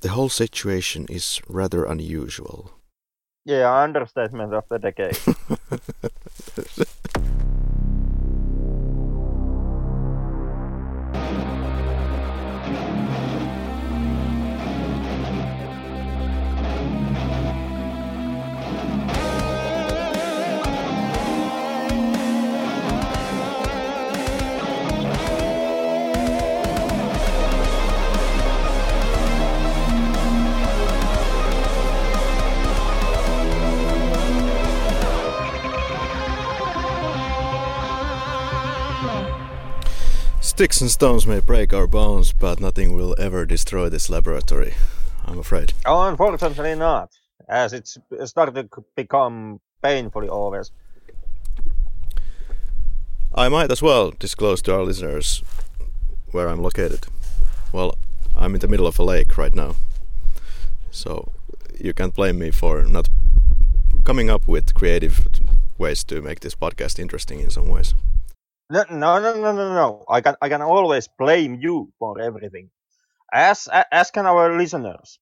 the whole situation is rather unusual. Yeah, understatement of the decade. Sticks and stones may break our bones, but nothing will ever destroy this laboratory. I'm afraid. Oh, unfortunately not, as it's started to become painfully obvious. I might as well disclose to our listeners where I'm located. Well, I'm in the middle of a lake right now. So you can't blame me for not coming up with creative ways to make this podcast interesting in some ways. No, no, no, no, no, no. I can, I can always blame you for everything, as as can our listeners,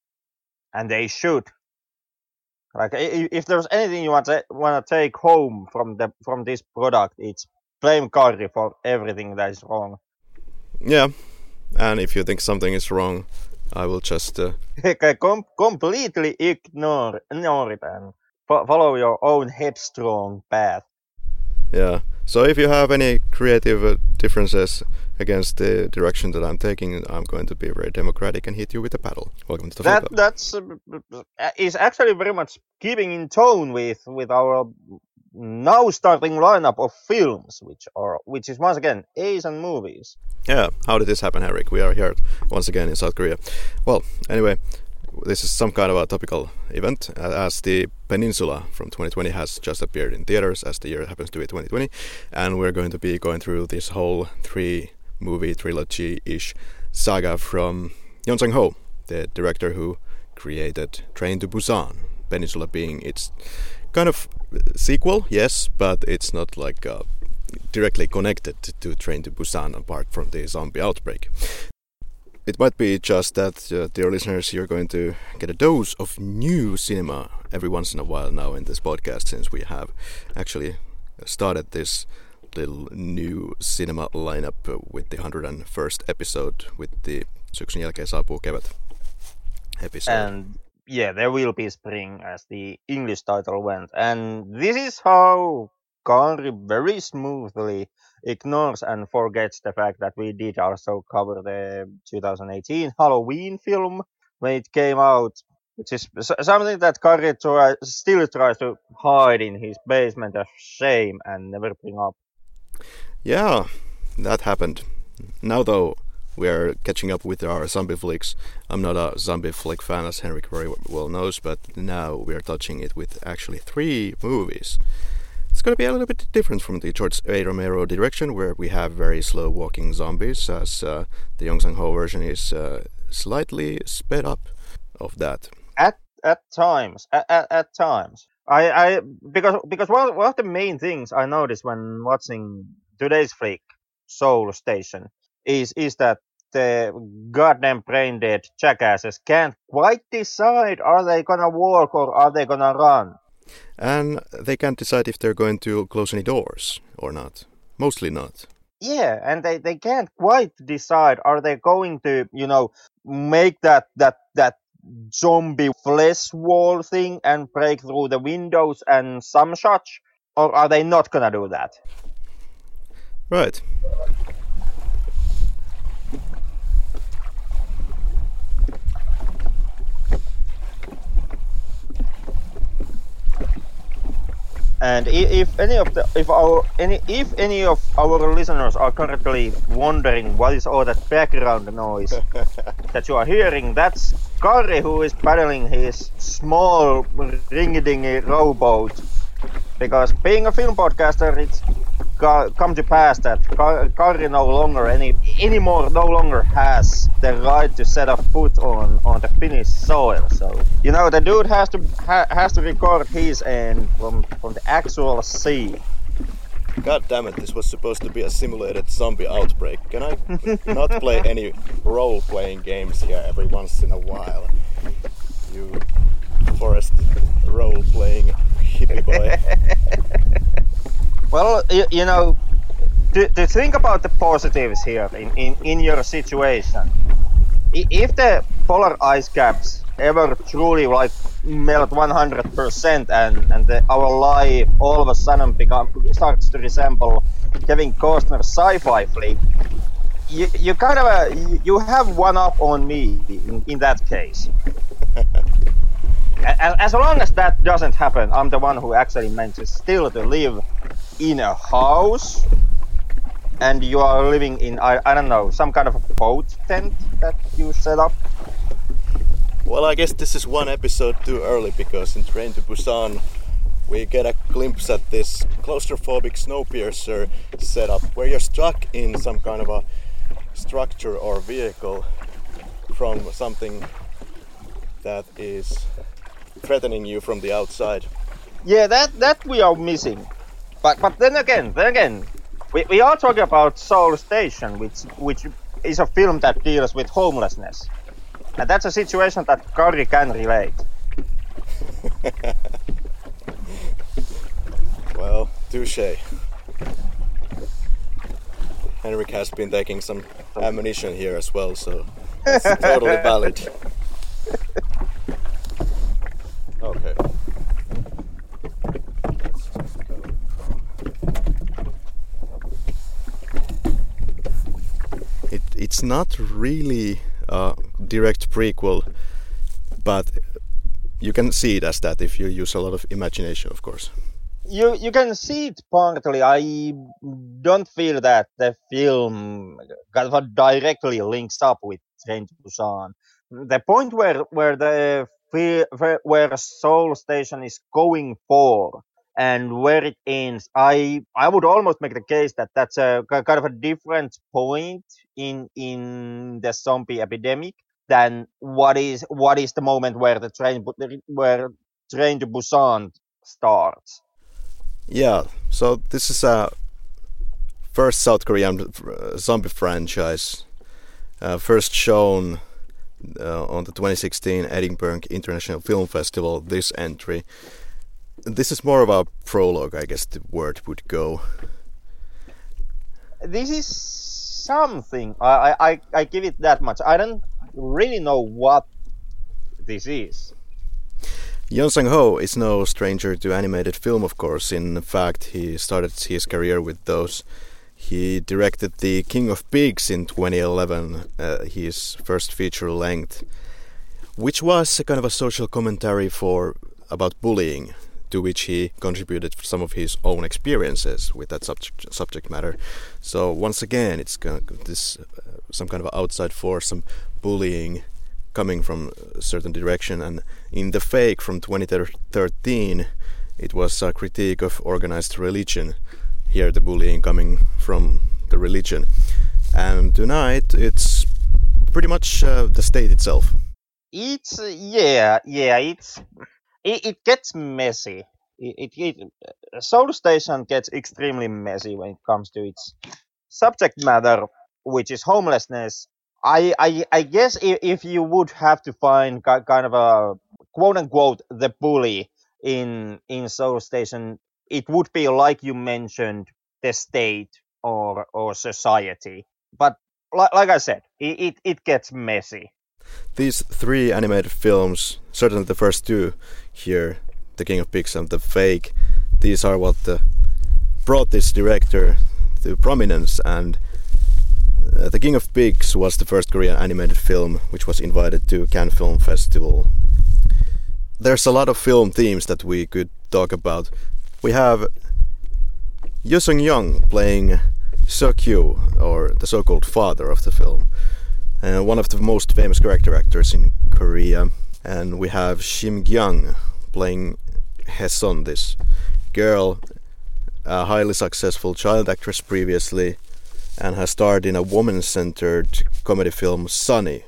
and they should. Like, if there's anything you want to want to take home from the from this product, it's blame Karri for everything that is wrong. Yeah, and if you think something is wrong, I will just uh... Com- completely ignore ignore it and fo- follow your own headstrong path. Yeah. So if you have any creative uh, differences against the direction that I'm taking, I'm going to be very democratic and hit you with a paddle. Welcome to the That that's uh, is actually very much keeping in tone with with our now starting lineup of films, which are which is once again Asian movies. Yeah, how did this happen, Henrik? We are here once again in South Korea. Well, anyway, this is some kind of a topical event, as the Peninsula from 2020 has just appeared in theaters, as the year happens to be 2020, and we're going to be going through this whole three movie trilogy ish saga from Yeon Sang Ho, the director who created Train to Busan, Peninsula being its kind of sequel, yes, but it's not like uh, directly connected to Train to Busan apart from the zombie outbreak. It might be just that, uh, dear listeners, you're going to get a dose of new cinema every once in a while now in this podcast, since we have actually started this little new cinema lineup with the 101st episode with the Syksyn jälkeen saapuu kevät episode. And yeah, there will be spring as the English title went. And this is how Karri very smoothly ignores and forgets the fact that we did also cover the 2018 Halloween film when it came out, which is something that Karri try, still tries to hide in his basement of shame and never bring up. Yeah, that happened. Now, though, we are catching up with our zombie flicks. I'm not a zombie flick fan, as Henrik very well knows, but now we are touching it with actually three movies. It's going to be a little bit different from the George A. Romero direction, where we have very slow walking zombies, as uh, the Yeon Sang Ho version is uh, slightly sped up of that. At at times, at, at, at times, I, I because because one, one of the main things I noticed when watching today's flick, Seoul Station, is is that the goddamn brain dead jackasses can't quite decide are they gonna walk or are they gonna run and they can't decide if they're going to close any doors or not. Mostly not. Yeah, and they, they can't quite decide are they going to, you know, make that that that zombie flesh wall thing and break through the windows and some such, or are they not gonna do that? Right. And if any of the if our any if any of our listeners are currently wondering what is all that background noise that you are hearing, that's Karri who is paddling his small ringy-dingy rowboat. Because being a film podcaster, it's come to pass that Karri no longer any anymore no longer has the right to set a foot on on the Finnish soil. So you know the dude has to ha, has to record his end from from the actual sea. God damn it, this was supposed to be a simulated zombie outbreak. Can I not play any role playing games here every once in a while? You forest role playing hippie boy. well, you, you know, to, to think about the positives here in, in, in your situation, if the polar ice caps ever truly like melt 100% and, and the, our life all of a sudden become, starts to resemble Kevin Costner's sci-fi flick, you, you kind of uh, you, have one up on me in, in that case. as long as that doesn't happen, I'm the one who actually manages still to live in a house and you are living in I, I don't know some kind of a boat tent that you set up? Well i guess this is one episode too early because in train to busan we get a glimpse at this claustrophobic snowpiercer setup where you're stuck in some kind of a structure or vehicle from something that is threatening you from the outside. Yeah that that we are missing but but then again then again we, we are talking about Seoul Station, which which is a film that deals with homelessness, and that's a situation that Karri can relate. well, touche. Henrik has been taking some ammunition here as well, so it's totally valid. Okay. It's not really a direct prequel, but you can see it as that if you use a lot of imagination, of course. You you can see it partly. I don't feel that the film kind of directly links up with Train to Busan. The point where where the where Seoul Station is going for and where it ends, I I would almost make the case that that's a kind of a different point in in the zombie epidemic than what is what is the moment where the train where train to Busan starts. Yeah, so this is a first South Korean zombie franchise, uh, first shown uh, on the 2016 Edinburgh International Film Festival. This entry this is more of a prologue, I guess the word would go. This is something. I, I, I give it that much. I don't really know what this is. Yeon Sang Ho is no stranger to animated film, of course. In fact, he started his career with those. He directed The King of Pigs in 2011, uh, his first feature length, which was a kind of a social commentary for about bullying to which he contributed some of his own experiences with that subject subject matter. So once again, it's this uh, some kind of outside force, some bullying coming from a certain direction. And in the fake from 2013, it was a critique of organized religion. Here, the bullying coming from the religion. And tonight, it's pretty much uh, the state itself. It's yeah, yeah. It's it, it gets messy. It, it, it Seoul Station gets extremely messy when it comes to its subject matter, which is homelessness. I, I, I guess if, if you would have to find kind of a quote unquote the bully in in Seoul Station, it would be like you mentioned the state or or society. But like, like I said, it, it, it gets messy. These three animated films, certainly the first two here, The King of Pigs and The Fake, these are what uh, brought this director to prominence and uh, The King of Pigs was the first Korean animated film which was invited to Cannes Film Festival. There's a lot of film themes that we could talk about. We have Ryu Seung-ryong playing Kyu, or the so-called father of the film uh, one of the most famous character actors in Korea. And we have Shim Gyang playing Hye-sun, this girl, a highly successful child actress previously, and has starred in a woman-centered comedy film Sunny,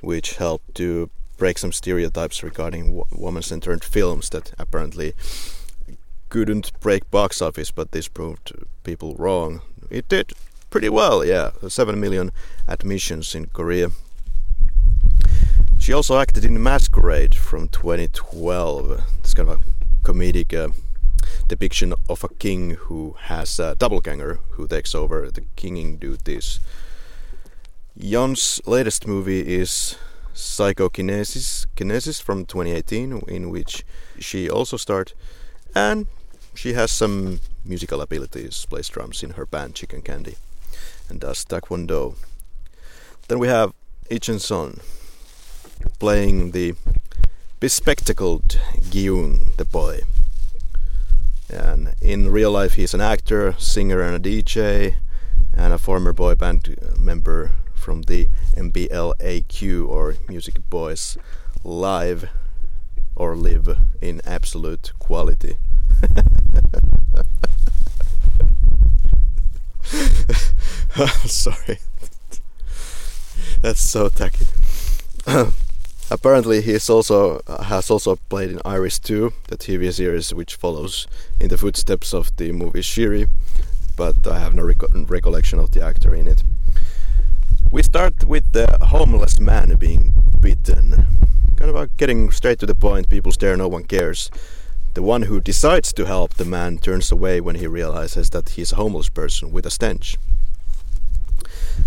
which helped to break some stereotypes regarding woman-centered films that apparently couldn't break box office, but this proved people wrong. It did pretty well, yeah, 7 million admissions in Korea. She also acted in Masquerade from 2012. It's kind of a comedic uh, depiction of a king who has a doppelganger who takes over the kinging duties. Yeon's latest movie is Psychokinesis Kinesis from 2018, in which she also starred, and she has some musical abilities, plays drums in her band Chicken Candy, and does taekwondo. Then we have Lee Joon playing the bespectacled Gyung, the boy. And in real life, he's an actor, singer, and a DJ, and a former boy band member from the MBLAQ or Music Boys Live or Live in Absolute Quality. Sorry. That's so tacky. Apparently, he also has also played in Iris 2, the TV series which follows in the footsteps of the movie Shiri, but I have no recollection of the actor in it. We start with the homeless man being beaten. Kind of getting straight to the point, people stare, no one cares. The one who decides to help the man turns away when he realizes that he's a homeless person with a stench.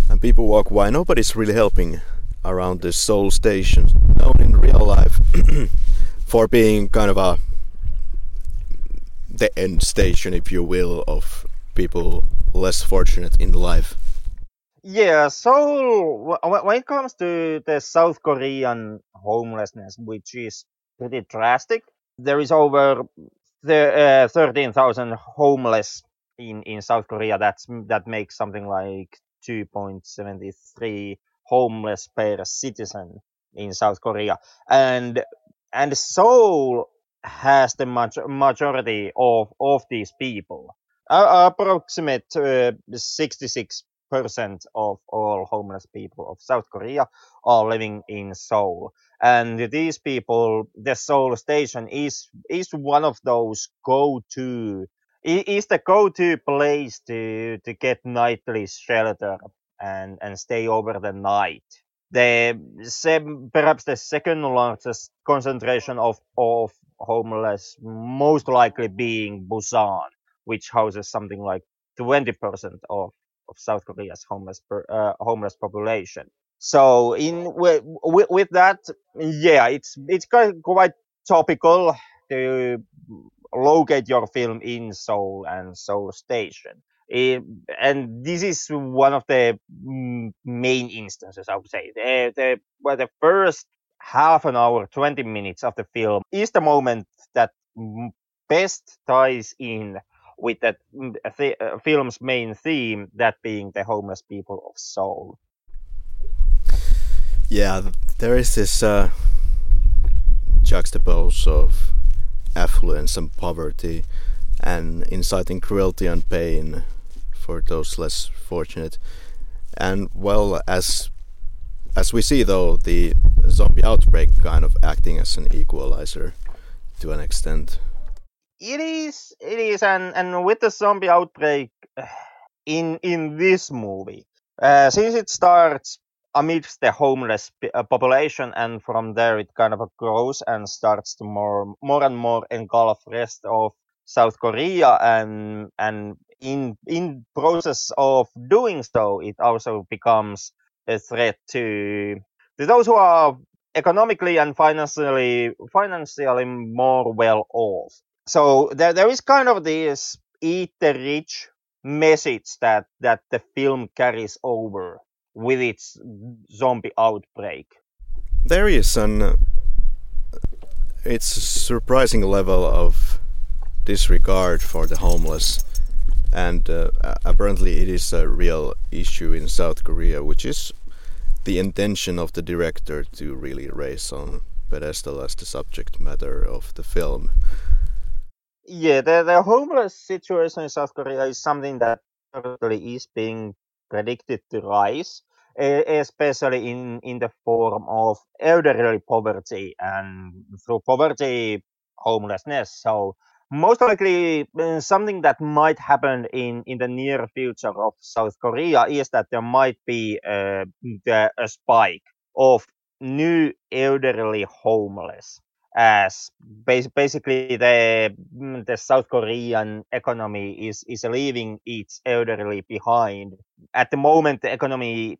And people walk why nobody's really helping around the Seoul station, known in real life for being kind of a the end station, if you will, of people less fortunate in life. Yeah, so when it comes to the South Korean homelessness, which is pretty drastic, there is over uh, 13,000 homeless in, in South Korea. That's that makes something like 2.73 homeless per citizen in South Korea, and and Seoul has the majority of of these people. Uh, approximate uh, 66 percent of all homeless people of South Korea are living in Seoul. And these people, the Seoul station is is one of those go-to is the go-to place to to get nightly shelter and and stay over the night. The perhaps the second largest concentration of of homeless, most likely being Busan, which houses something like 20% of of South Korea's homeless per, uh, homeless population. So in with, with that, yeah, it's it's quite topical to locate your film in Seoul and Seoul Station. It, and this is one of the main instances, I would say. The, the, well, the first half an hour, 20 minutes of the film is the moment that best ties in with that mm, film's main theme, that being the homeless people of Seoul. Yeah, there is this uh, juxtapose of affluence and poverty, and inciting cruelty and pain for those less fortunate. And well, as as we see though, the zombie outbreak kind of acting as an equalizer to an extent it is it is and and with the zombie outbreak in in this movie uh, since it starts amidst the homeless uh, population and from there it kind of grows and starts to more more and more engulf the rest of south korea and and in in process of doing so it also becomes a threat to to those who are economically and financially financially more well off so there, there is kind of this eat the rich message that that the film carries over with its zombie outbreak. There is an uh, it's surprising level of disregard for the homeless, and uh, apparently it is a real issue in South Korea, which is the intention of the director to really raise on pedestal as the subject matter of the film. Yeah, the, the homeless situation in South Korea is something that currently is being predicted to rise, especially in, in the form of elderly poverty and through poverty, homelessness. So most likely uh, something that might happen in, in the near future of South Korea is that there might be uh, a spike of new elderly homeless as basically the mm, the South Korean economy is is leaving its elderly behind. At the moment, the economy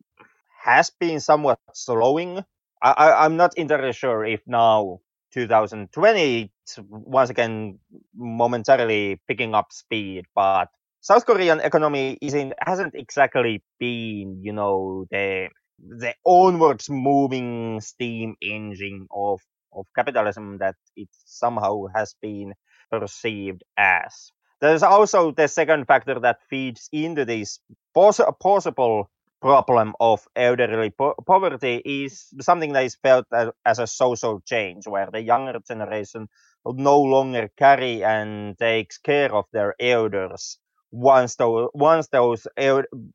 has been somewhat slowing. I, I'm not entirely sure if now 2020 once again momentarily picking up speed, but South Korean economy isn't hasn't exactly been you know the the onwards moving steam engine of of capitalism that it somehow has been perceived as. There's also the second factor that feeds into this poss- possible problem of elderly po- poverty is something that is felt as, as, a social change where the younger generation no longer carry and takes care of their elders once those once those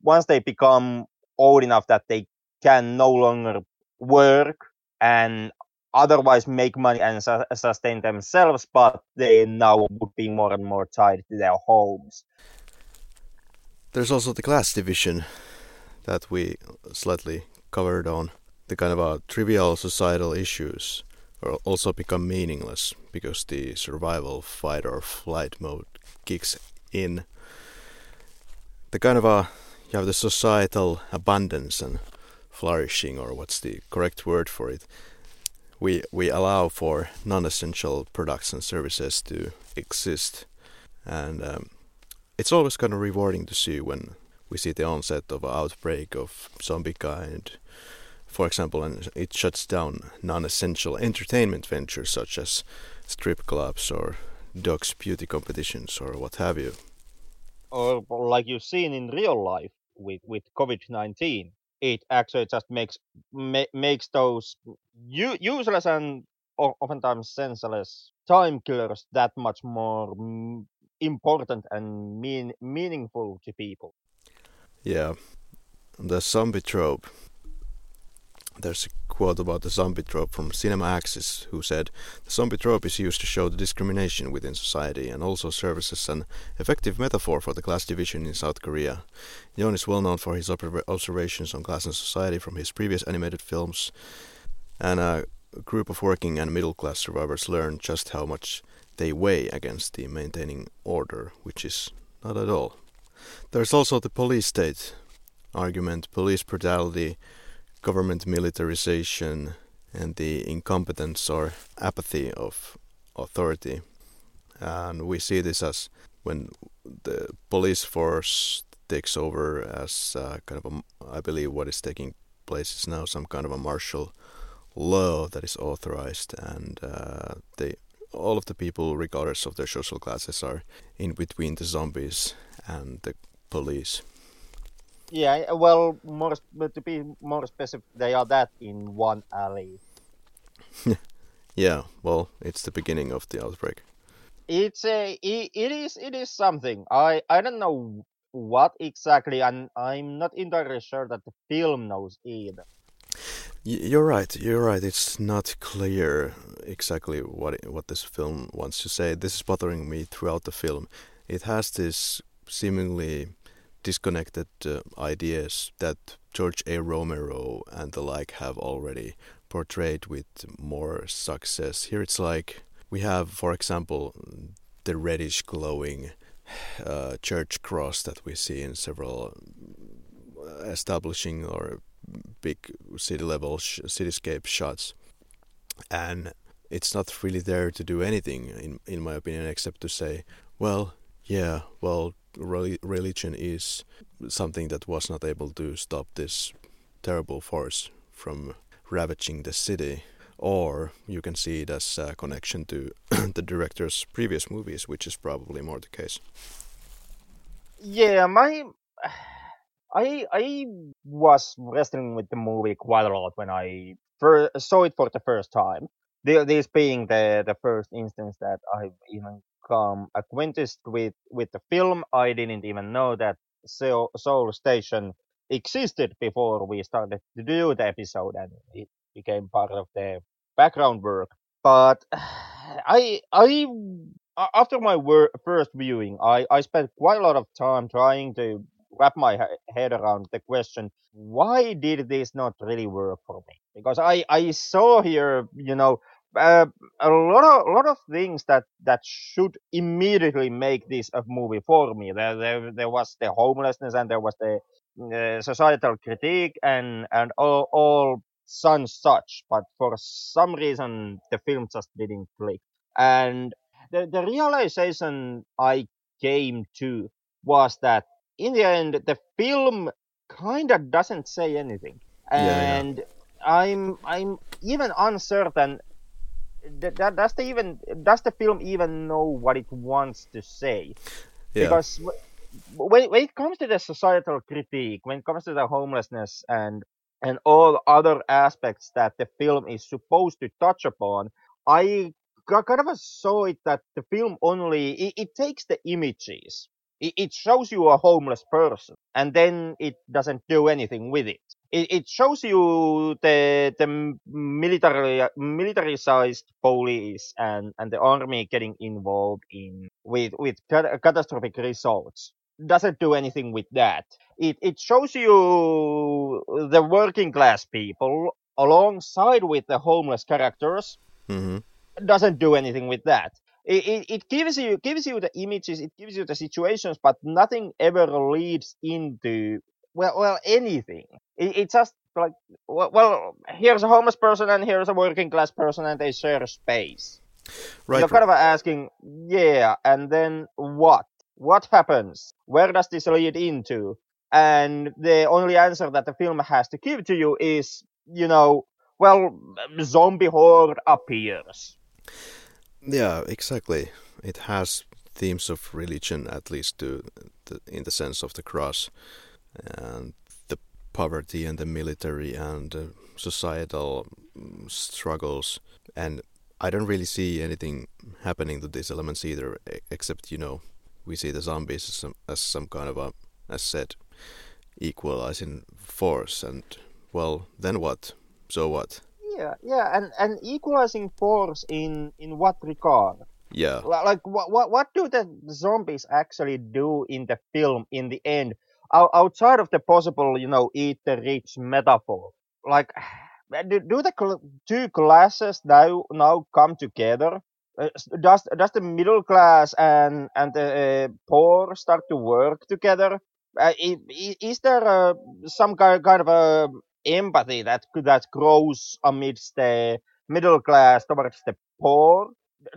once they become old enough that they can no longer work and otherwise make money and su- sustain themselves, but they now would be more and more tied to their homes. There's also the class division that we slightly covered on. The kind of uh, trivial societal issues also become meaningless because the survival fight or flight mode kicks in. The kind of a uh, you have the societal abundance and flourishing, or what's the correct word for it? We we allow for non-essential products and services to exist, and um, it's always kind of rewarding to see when we see the onset of an outbreak of zombie kind, for example, and it shuts down non-essential entertainment ventures such as strip clubs or dogs beauty competitions or what have you. Or like you've seen in real life with with COVID nineteen, it actually just makes ma- makes those u- useless and oftentimes senseless time killers that much more m- important and mean meaningful to people. Yeah, the zombie trope there's a quote about the zombie trope from Cinema Axis, who said, The zombie trope is used to show the discrimination within society and also serves as an effective metaphor for the class division in South Korea. Yeon is well known for his observations on class and society from his previous animated films, and a group of working and middle class survivors learn just how much they weigh against the maintaining order, which is not at all. There's also the police state argument, police brutality government militarization and the incompetence or apathy of authority. And we see this as when the police force takes over as uh, kind of a, I believe what is taking place is now some kind of a martial law that is authorized, and uh, they all of the people, regardless of their social classes, are in between the zombies and the police. Yeah, well, more to be more specific, they are that in one alley. yeah, well, it's the beginning of the outbreak. It's a it, it is it is something. I I don't know what exactly, and I'm not entirely sure that the film knows either. You're right. You're right. It's not clear exactly what what this film wants to say. This is bothering me throughout the film. It has this seemingly disconnected uh, ideas that George A. Romero and the like have already portrayed with more success. Here it's like we have, for example, the reddish glowing uh, church cross that we see in several uh, establishing or big city level sh- cityscape shots, and it's not really there to do anything, in in my opinion, except to say, well, yeah, well, religion is something that was not able to stop this terrible force from ravaging the city. Or you can see it as a connection to the director's previous movies, which is probably more the case. Yeah, my I I was wrestling with the movie quite a lot when I first saw it for the first time. This being the the first instance that I've even become acquainted with with the film. I didn't even know that Seoul, Seoul Station existed before we started to do the episode, and it became part of the background work. But I I after my wor- first viewing, I, I spent quite a lot of time trying to wrap my head around the question why did this not really work for me because i i saw here you know uh, a lot of a lot of things that that should immediately make this a movie for me there there, there was the homelessness and there was the uh, societal critique and and all, all some such but for some reason the film just didn't click and the, the realization i came to was that in the end, the film kind of doesn't say anything, and yeah, yeah. I'm I'm even uncertain. That, that does the even does the film even know what it wants to say? Yeah. Because when, when it comes to the societal critique, when it comes to the homelessness and and all other aspects that the film is supposed to touch upon, I kind of saw it that the film only it, it takes the images it shows you a homeless person and then it doesn't do anything with it. It, it shows you the the military military sized police and, and the army getting involved in with with catastrophic results. Doesn't do anything with that. It it shows you the working class people alongside with the homeless characters. Mm-hmm. Doesn't do anything with that it, it, it gives you gives you the images, it gives you the situations, but nothing ever leads into well well anything. It, it's just like well, well, here's a homeless person and here's a working class person and they share space. Right. You're kind of asking, yeah, and then what? What happens? Where does this lead into? And the only answer that the film has to give to you is, you know, well, zombie horde appears. Yeah, exactly. It has themes of religion, at least to the, in the sense of the cross, and the poverty and the military and uh, societal mm, struggles. And I don't really see anything happening to these elements either, except you know we see the zombies as some, as some kind of a, as said, equalizing force. And well, then what? So what? Yeah yeah and and equalizing force in in what regard? Yeah. Like what what what do the zombies actually do in the film in the end? Outside of the possible you know eat the rich metaphor. Like do, do the two classes now now come together? Uh, does does the middle class and and the uh, poor start to work together? Uh, is, is there uh, some kind, kind of a empathy that that grows amidst the middle class towards the poor.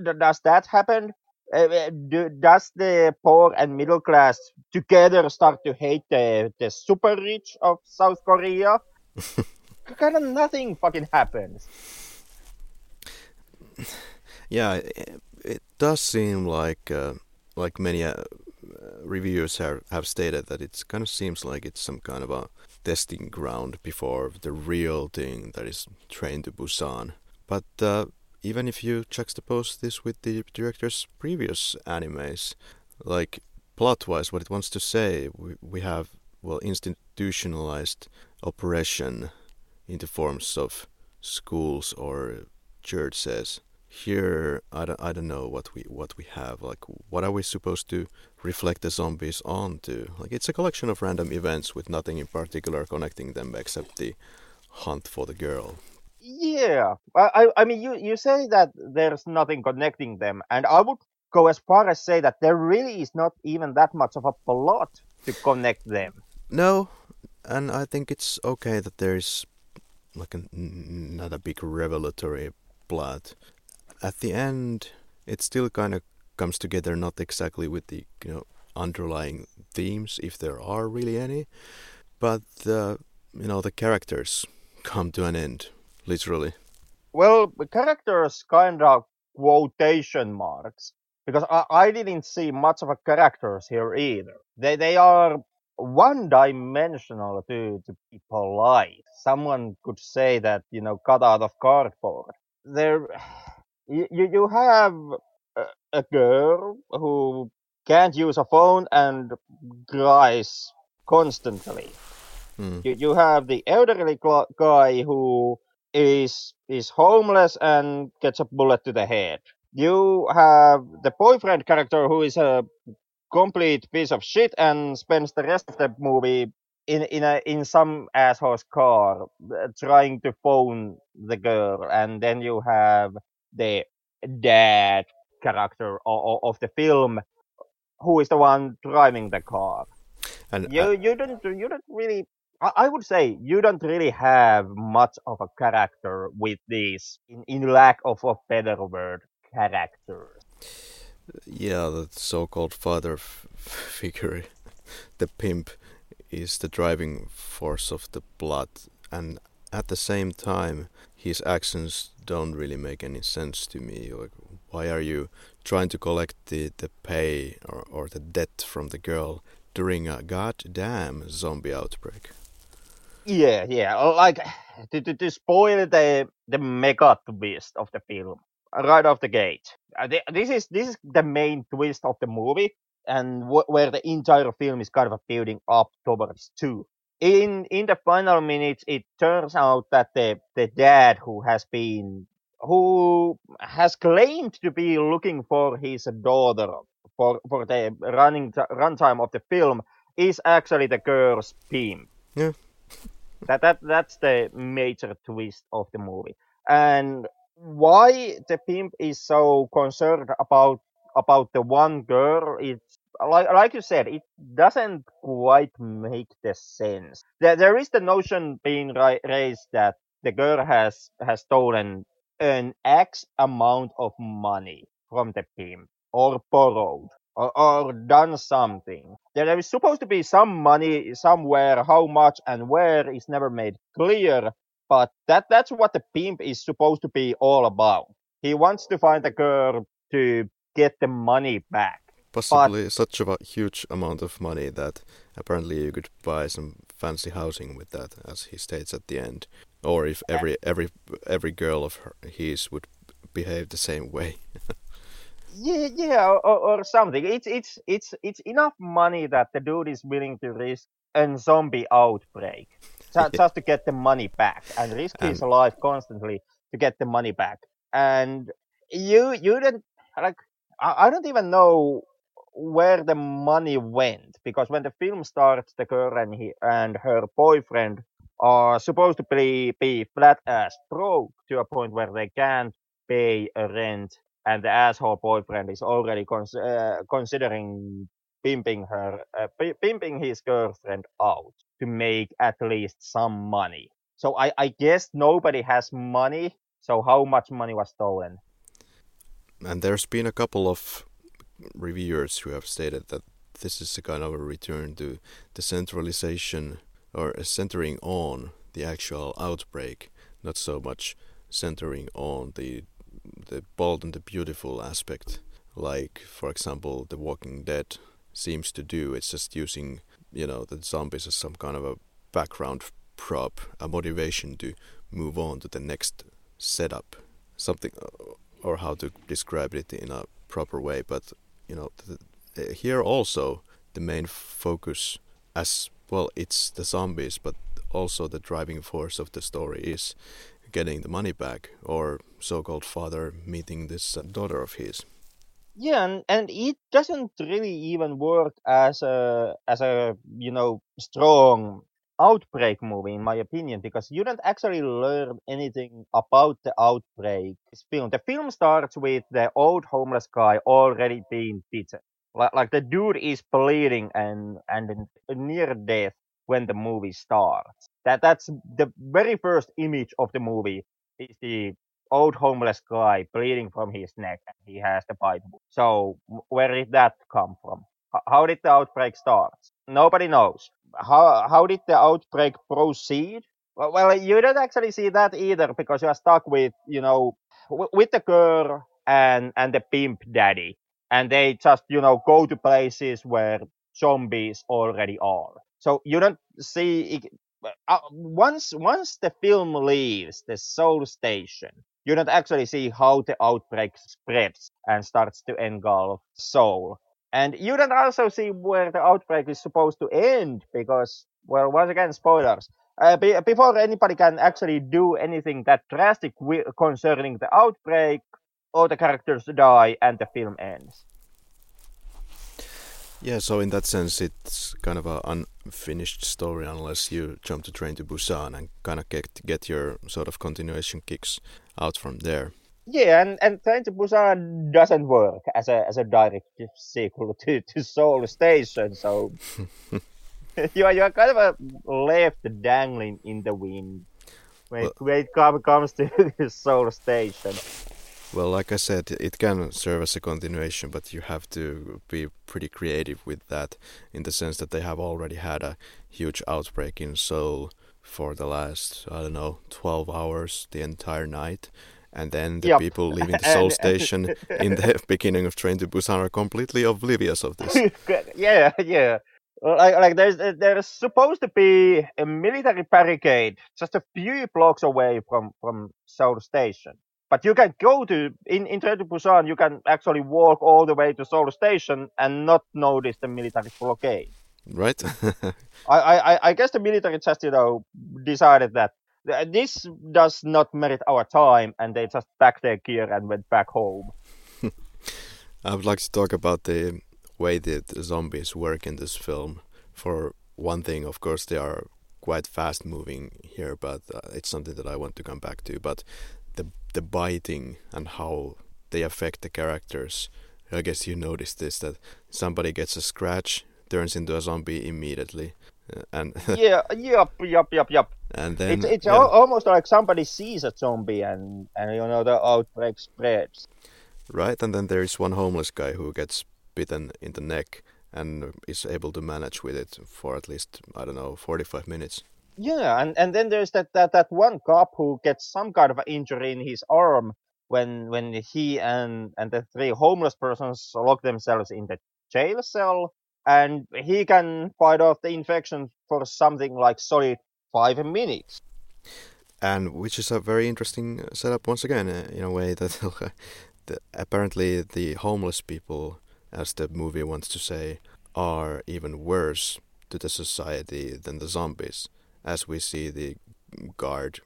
Does that happen? Uh, do, does the poor and middle class together start to hate the, the super rich of South Korea? kind of nothing fucking happens. Yeah, it, it does seem like uh, like many uh, reviewers have, have stated that it kind of seems like it's some kind of a testing ground before the real thing that is Train to Busan. But uh, even if you juxtapose this with the director's previous animes, like plot-wise, what it wants to say, we, we have well institutionalized oppression into forms of schools or churches here I don't, I don't know what we what we have like what are we supposed to reflect the zombies onto? Like it's a collection of random events with nothing in particular connecting them except the hunt for the girl. Yeah i i mean you you say that there's nothing connecting them and i would go as far as say that there really is not even that much of a plot to connect them. No and i think it's okay that there's like a, not a big revelatory plot at the end, it still kind of comes together, not exactly with the you know underlying themes, if there are really any, but the you know the characters come to an end, literally. Well, the characters kind of quotation marks because I, I didn't see much of a characters here either. They they are one dimensional to to be polite. Someone could say that you know cut out of cardboard. They're you you have a, a girl who can't use a phone and cries constantly. Mm. You you have the elderly guy who is is homeless and gets a bullet to the head. you have the boyfriend character who is a complete piece of shit and spends the rest of the movie in in a in some asshole's car uh, trying to phone the girl and then you have the dad character of, of the film who is the one driving the car. And you uh, you don't you don't really I would say you don't really have much of a character with this, in, in lack of a better word characters yeah, the so-called father f- figure, the pimp, is the driving force of the plot, and at the same time, his actions don't really make any sense to me. Like, why are you trying to collect the, the pay or, or the debt from the girl during a goddamn zombie outbreak? Yeah, yeah. uh, Like to, to, to spoil the the mega twist of the film right off the gate. Uh, thi- This is this is the main twist of the movie, and wh- where the entire film is kind of building up towards to. In in the final minutes, it turns out that the the dad who has been who has claimed to be looking for his daughter for for the running t- runtime of the film is actually the girl's pimp Yeah. that that that's the major twist of the movie and why the pimp is so concerned about about the one girl it's like like you said it doesn't quite make the sense. There, there is the notion being ri- raised that the girl has has stolen an x amount of money from the pimp or borrowed or, or done something. There is supposed to be some money somewhere how much and where is never made clear but that that's what the pimp is supposed to be all about. He wants to find a girl to get the money back Possibly such a huge amount of money that apparently you could buy some fancy housing with that, as he states at the end. Or if every every every girl of her, his would behave the same way. yeah yeah or, or something it's it's it's it's enough money that the dude is willing to risk a zombie outbreak ju- just to get the money back and risk his life constantly to get the money back and you you didn't like I, I don't even know where the money went because when the film starts the girl and he and her boyfriend are supposed to be be flat as broke to a point where they can't pay a rent and the asshole boyfriend is already cons- uh, considering pimping her, uh, pi- pimping his girlfriend out to make at least some money. So I, I guess nobody has money. So how much money was stolen? And there's been a couple of reviewers who have stated that this is a kind of a return to the centralization or centering on the actual outbreak, not so much centering on the the bold and the beautiful aspect, like for example, The Walking Dead seems to do. It's just using you know the zombies as some kind of a background prop, a motivation to move on to the next setup, something, or how to describe it in a proper way. But you know, uh, here also the main focus, as well, it's the zombies, but also the driving force of the story is getting the money back, or so-called father meeting this uh, daughter of his. Yeah, and, and it doesn't really even work as a as a you know strong outbreak movie in my opinion because you don't actually learn anything about the outbreak film. The film starts with the old homeless guy already being beaten. Like, like the dude is bleeding and and near death when the movie starts. That that's the very first image of the movie is the old homeless guy bleeding from his neck and he has the bite so where did that come from? How did the outbreak start? Nobody knows how how did the outbreak proceed? Well, you don't actually see that either because you are stuck with you know with the girl and and the pimp daddy, and they just you know go to places where zombies already are. So you don't see uh, once once the film leaves the Seoul Station, you don't actually see how the outbreak spreads and starts to engulf Seoul. And you don't also see where the outbreak is supposed to end because, well, once again, spoilers. Uh, be, before anybody can actually do anything that drastic wi- concerning the outbreak, all the characters die and the film ends. Yeah, so in that sense, it's kind of an unfinished story unless you jump the Train to Busan and kind of get get your sort of continuation kicks out from there. Yeah, and, and Train to Busan doesn't work as a as a direct sequel to, to Seoul Station, so you are you are kind of left dangling in the wind when, well, when it comes to Seoul Station. Well, like I said, it can serve as a continuation, but you have to be pretty creative with that in the sense that they have already had a huge outbreak in Seoul for the last, I don't know, 12 hours, the entire night. And then the yep. people leaving the Seoul station in the beginning of Train to Busan are completely oblivious of this. yeah, yeah. Like, like there's there's supposed to be a military barricade just a few blocks away from from Seoul Station but you can go to in in Train to Busan. You can actually walk all the way to Seoul Station and not notice the military blockade. Right. I, I I guess the military just you know decided that this does not merit our time, and they just packed their gear and went back home. I would like to talk about the way that the zombies work in this film. For one thing, of course, they are quite fast moving here, but uh, it's something that I want to come back to. But the the biting and how they affect the characters. I guess you noticed this that somebody gets a scratch, turns into a zombie immediately, uh, and yeah, yep, yep, yep, yep. And then it's, it's yeah. almost like somebody sees a zombie and and you know the outbreak spreads. Right, and then there is one homeless guy who gets bitten in the neck and is able to manage with it for at least I don't know forty five minutes. Yeah, and, and then there's that, that, that one cop who gets some kind of injury in his arm when when he and and the three homeless persons lock themselves in the jail cell, and he can fight off the infection for something like solid five minutes. And which is a very interesting setup once again, uh, in a way that the, apparently the homeless people, as the movie wants to say, are even worse to the society than the zombies as we see the guard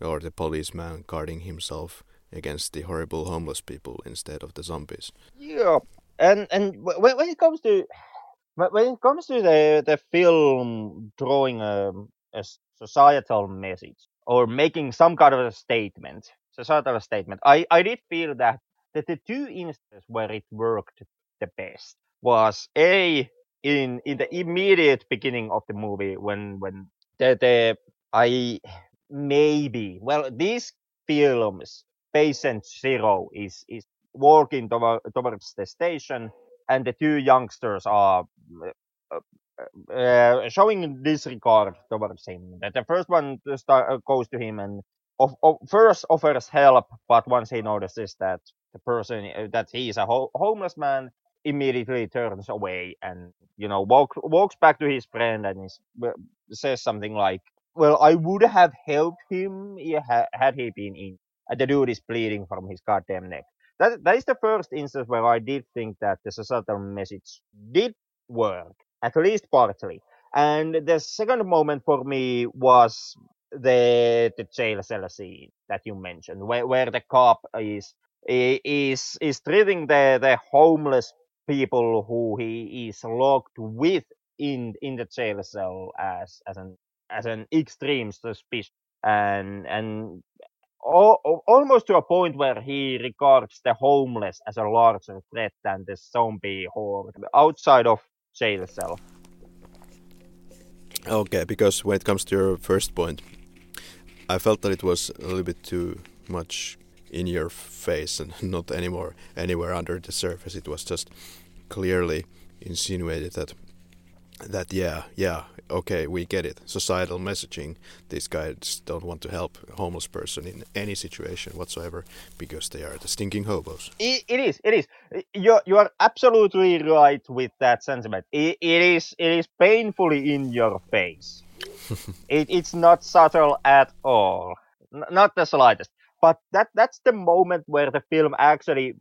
or the policeman guarding himself against the horrible homeless people instead of the zombies. Yeah, and and when, when it comes to when it comes to the the film drawing a, a societal message or making some kind of a statement, societal statement, I I did feel that that the two instances where it worked the best was a in in the immediate beginning of the movie when when the, the I maybe well these films patient zero is is walking toward, towards the station and the two youngsters are uh, uh, uh, showing disregard towards him that the first one start, uh, goes to him and of, of, first offers help but once he notices that the person that he is a ho- homeless man immediately turns away and you know walk, walks back to his friend and is, says something like well i would have helped him had he been in and the dude is bleeding from his goddamn neck. That, that is the first instance where i did think that the societal message did work at least partly. And the second moment for me was the the jail cell scene that you mentioned where, where the cop is is is treating the the homeless people who he is locked with in in the jail cell as as an as an extreme suspicion. And and almost to a point where he regards the homeless as a larger threat than the zombie horde. Outside of jail cell. Okay, because when it comes to your first point, I felt that it was a little bit too much in your face and not anymore anywhere under the surface. It was just clearly insinuated that that yeah yeah okay we get it. Societal messaging these guys don't want to help a homeless person in any situation whatsoever because they are the stinking hobos. It, it is it is. You you are absolutely right with that sentiment. It, it is it is painfully in your face. It, it's not subtle at all. N- not the slightest. But that that's the moment where the film actually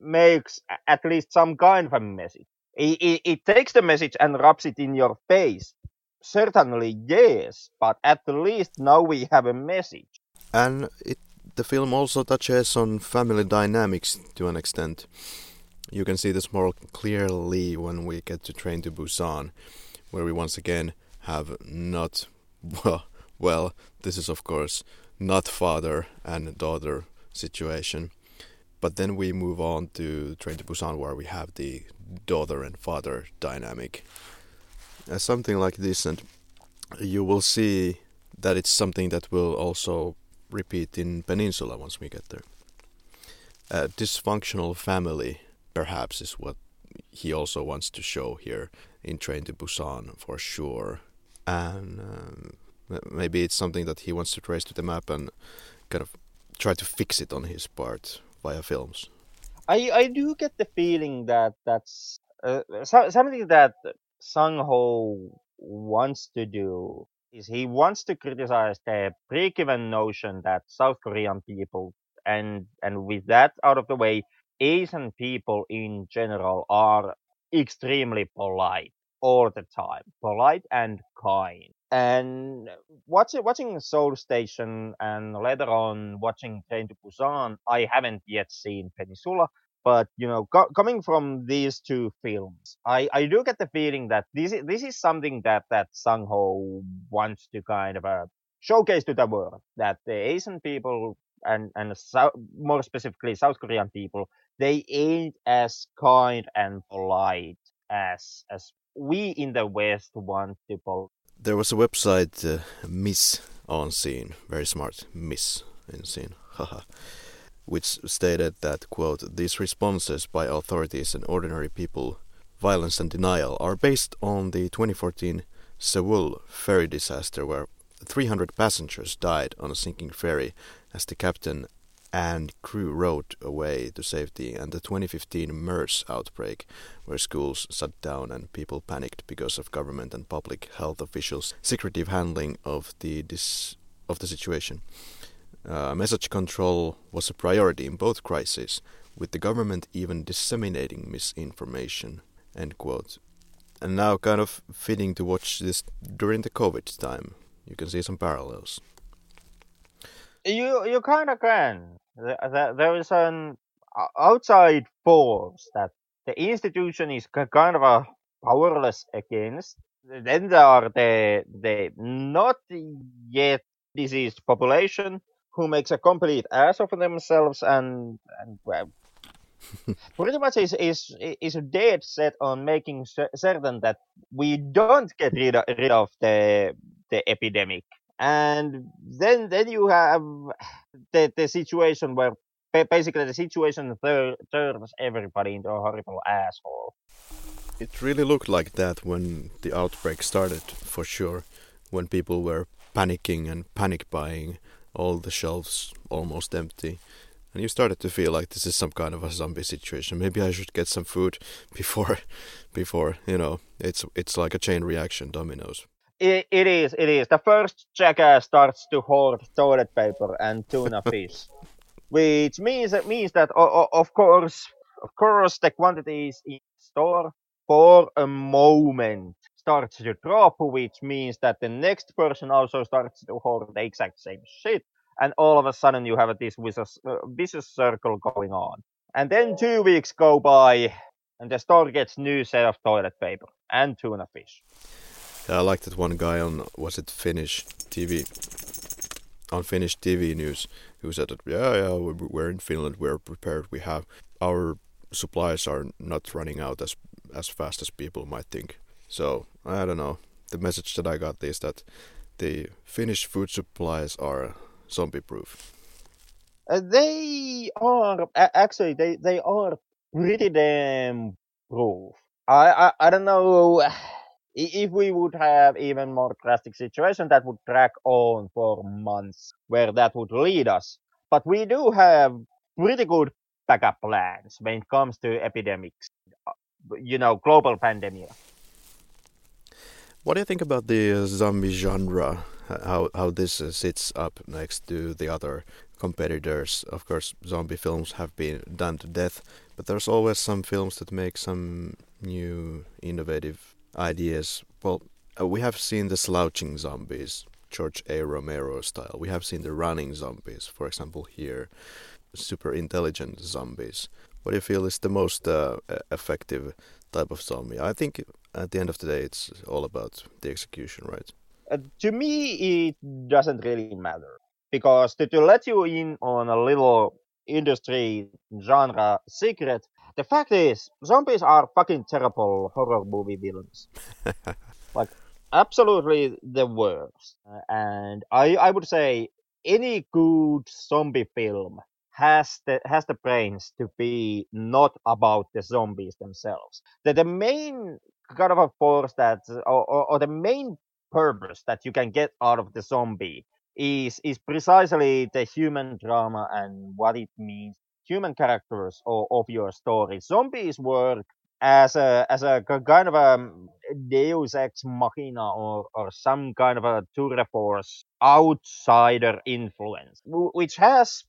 makes at least some kind of a message. It, it, it, takes the message and rubs it in your face. Certainly, yes, but at least now we have a message. And it the film also touches on family dynamics to an extent. You can see this more clearly when we get to Train to Busan, where we once again have not well, well this is of course not father and daughter situation. But then we move on to Train to Busan, where we have the daughter and father dynamic. Uh, something like this, and you will see that it's something that will also repeat in Peninsula once we get there. A dysfunctional family, perhaps, is what he also wants to show here in Train to Busan for sure. And um, maybe it's something that he wants to trace to the map and kind of try to fix it on his part via films. I I do get the feeling that that's uh, so, something that Sang Ho wants to do is he wants to criticize the pre-given notion that South Korean people and and with that out of the way, Asian people in general are extremely polite all the time, polite and kind. And watching watching Seoul Station and later on watching Train to Busan, I haven't yet seen Peninsula, but you know, co- coming from these two films, I, I do get the feeling that this is, this is something that that Sang Ho wants to kind of uh, showcase to the world that the Asian people and and so, more specifically South Korean people, they ain't as kind and polite as as we in the West want to. Pol- there was a website, uh, Miss on Scene, very smart, Miss in Scene, haha which stated that, quote, these responses by authorities and ordinary people, violence and denial, are based on the 2014 Sewol ferry disaster where 300 passengers died on a sinking ferry as the captain and crew rowed away to safety, and the 2015 MERS outbreak, where schools shut down and people panicked because of government and public health officials' secretive handling of the dis- of the situation. Uh, message control was a priority in both crises, with the government even disseminating misinformation. End quote. And now, kind of fitting to watch this during the COVID time, you can see some parallels. You you kind of can. There is an outside force that the institution is kind of powerless against. Then there are the the not yet diseased population who makes a complete ass of themselves and, and well, pretty much is, is is dead set on making certain that we don't get rid of, rid of the the epidemic. And then then you have the, the situation where basically the situation turns everybody into a horrible asshole. It really looked like that when the outbreak started for sure when people were panicking and panic buying all the shelves almost empty. And you started to feel like this is some kind of a zombie situation. Maybe I should get some food before, before you know, it's it's like a chain reaction, dominoes. It, it is, it is. The first jackass starts to hoard toilet paper and tuna fish, which means that means that of course, of course, the quantities in store for a moment starts to drop, which means that the next person also starts to hoard the exact same shit. And all of a sudden you have this vicious, uh, vicious circle going on. And then two weeks go by and the store gets new set of toilet paper and tuna fish. Yeah, I like that one guy on, was it Finnish TV? On Finnish TV news, who said that, yeah, yeah, we're in Finland, we're prepared, we have, our supplies are not running out as, as fast as people might think. So I don't know. The message that I got is that the Finnish food supplies are zombie proof. Uh, they are actually they, they are pretty damn proof. I, I I don't know if we would have even more drastic situation that would drag on for months where that would lead us. But we do have pretty good backup plans when it comes to epidemics. Uh, you know, global pandemic. What do you think about the zombie genre? How how this uh, sits up next to the other competitors? Of course, zombie films have been done to death, but there's always some films that make some new, innovative ideas. Well, uh, we have seen the slouching zombies George A. Romero style. We have seen the running zombies, for example, here, super intelligent zombies. What do you feel is the most uh, effective type of zombie? I think at the end of the day, it's all about the execution, right? Uh, to me, it doesn't really matter because to, to let you in on a little industry genre secret, the fact is zombies are fucking terrible horror movie villains. like absolutely the worst. And I I would say any good zombie film has the has the brains to be not about the zombies themselves. The the main kind of a force that or, or, or the main purpose that you can get out of the zombie is is precisely the human drama and what it means human characters or of your story. Zombies work as a as a kind of a um, deus ex machina or or some kind of a tour de force outsider influence which has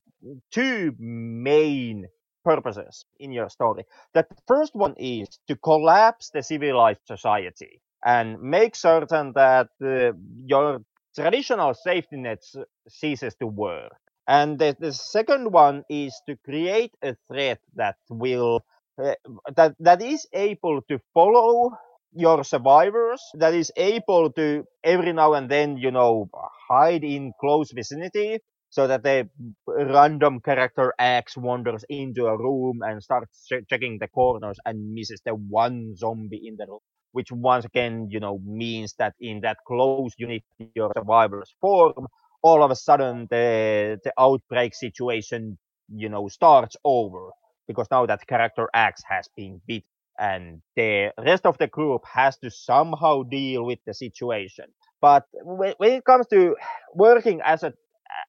two main purposes in your story the first one is to collapse the civilized society and make certain that uh, your traditional safety net ceases to work. And the, the second one is to create a threat that will uh, that that is able to follow your survivors, that is able to every now and then, you know, hide in close vicinity, so that the random character X wanders into a room and starts ch- checking the corners and misses the one zombie in the room which once again, you know, means that in that close unit your survivors form, all of a sudden the the outbreak situation, you know, starts over because now that character X has been beat and the rest of the group has to somehow deal with the situation. But when, when it comes to working as a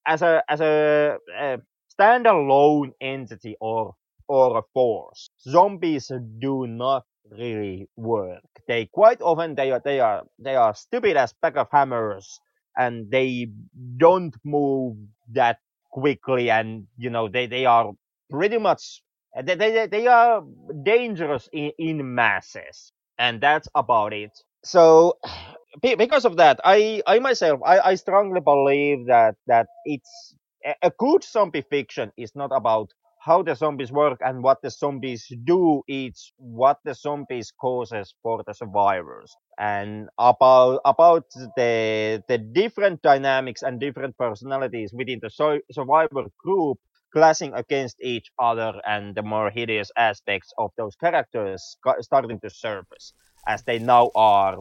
as a as a, a standalone entity or or a force, zombies do not really work. They quite often they are they are they are stupid as pack of hammers and they don't move that quickly and you know they, they are pretty much they, they, they are dangerous in, in masses and that's about it so because of that i i myself i, I strongly believe that that it's a good zombie fiction is not about how the zombies work and what the zombies do it's what the zombies causes for the survivors. And about about the the different dynamics and different personalities within the survivor group clashing against each other and the more hideous aspects of those characters starting to surface as they now are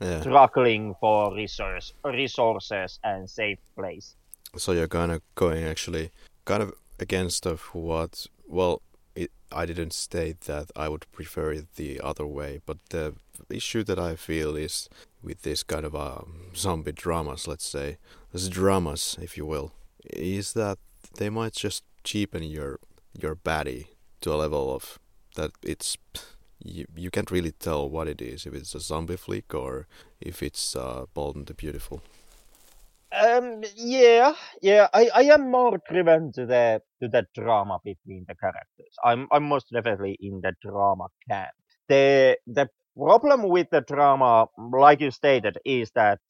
yeah. struggling for resource, resources and safe place so you're kind of going actually kind of against of what well it, I didn't state that I would prefer it the other way, but the issue that I feel is with this kind of um, zombie dramas, let's say, as dramas, if you will, is that they might just cheapen your your baddie to a level of that it's you, you can't really tell what it is if it's a zombie flick or if it's uh, Bold and the Beautiful. Um, yeah, yeah. I, I am more driven to the to the drama between the characters. I'm I'm most definitely in the drama camp. The the problem with the drama, like you stated, is that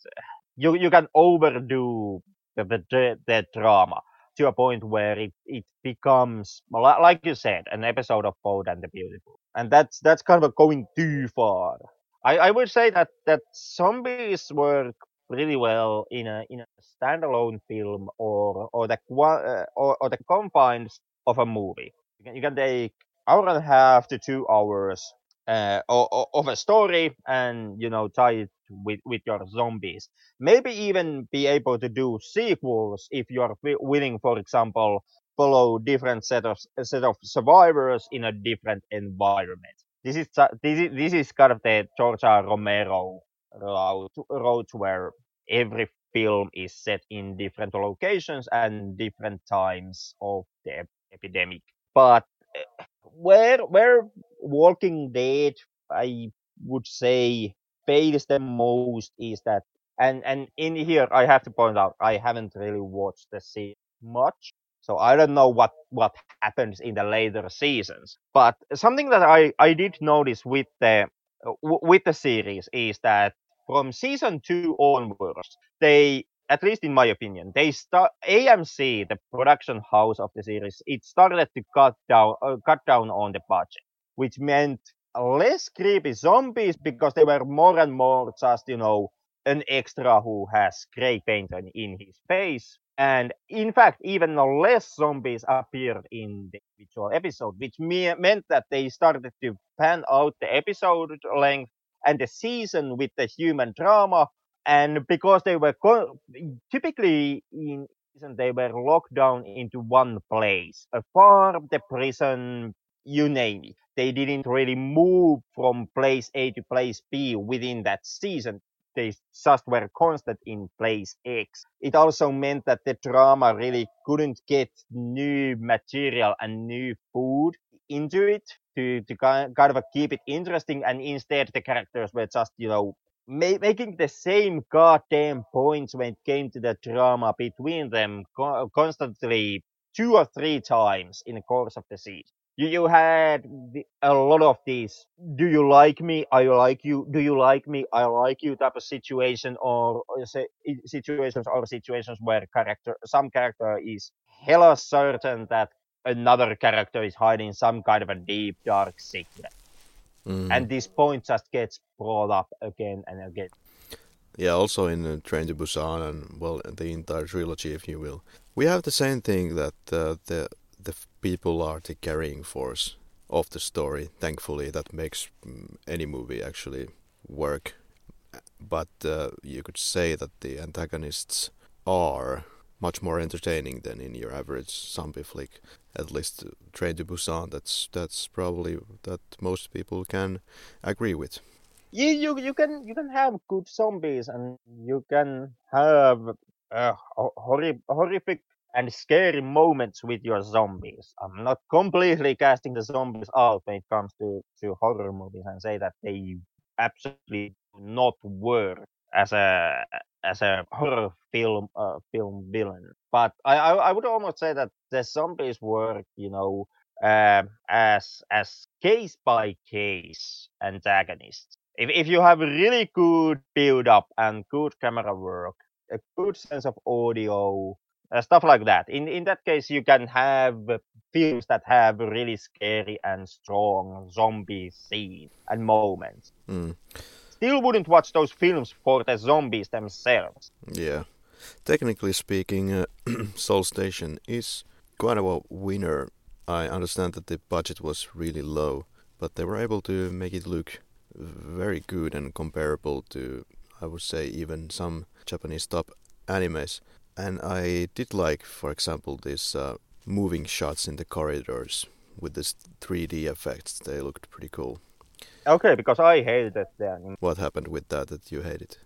you you can overdo the the, the drama to a point where it, it becomes like you said an episode of Bold and the Beautiful, and that's that's kind of going too far. I, I would say that that zombies work really well in a in a standalone film or or the uh, or, or the confines of a movie. You can, you can take hour and a half to two hours uh, of a story and you know tie it with with your zombies. Maybe even be able to do sequels if you are willing, for example, follow different set of set of survivors in a different environment. This is this is this is kind of the George Romero route, route where every film is set in different locations and different times of the ep- epidemic. But uh, where where Walking Dead, I would say, fails the most is that, and and in here I have to point out I haven't really watched the series much, so I don't know what what happens in the later seasons. But something that I I did notice with the with the series is that from season two onwards, they at least in my opinion, they start AMC, the production house of the series, it started to cut down uh, cut down on the budget, which meant less creepy zombies because they were more and more just you know an extra who has gray paint in his face. And in fact, even less zombies appeared in the individual episode, which me- meant that they started to pan out the episode length and the season with the human drama. And because they were co- typically in season they were locked down into one place a farm the prison you name it. They didn't really move from place a to place b within that season they just were constant in place X. It also meant that the drama really couldn't get new material and new food into it to, to kind of keep it interesting. And instead, the characters were just, you know, ma- making the same goddamn points when it came to the drama between them co- constantly two or three times in the course of the season. You, you had the, a lot of these. Do you like me? I like you. Do you like me? I like you type of situation or, or say, situations or situations where character some character is hella certain that another character is hiding some kind of a deep dark secret. Mm. and this point just gets brought up again and again. Yeah also in uh, train to busan and well the entire trilogy if you will. We have the same thing that uh, the the people are the carrying force of the story thankfully that makes mm, any movie actually work but uh, you could say that the antagonists are much more entertaining than in your average zombie flick. At least Train to Busan. That's that's probably that most people can agree with. You you you can you can have good zombies and you can have uh, horri- horrific and scary moments with your zombies. I'm not completely casting the zombies out when it comes to, to horror movies and say that they absolutely do not work as a as a horror film uh, film villain. But I, I, I would almost say that the zombies work, you know, uh, as as case by case antagonists. If if you have really good build up and good camera work, a good sense of audio, stuff like that. In in that case, you can have films that have really scary and strong zombie scenes and moments. Mm still wouldn't watch those films for the zombies themselves. Yeah. Technically speaking, uh, Seoul Station is quite a winner. I understand that the budget was really low, but they were able to make it look very good and comparable to, I would say, even some Japanese top animes. And I did like, for example, these uh, moving shots in the corridors with this 3D effects. They looked pretty cool. Okay, because I hated it then. What happened with that that you hated?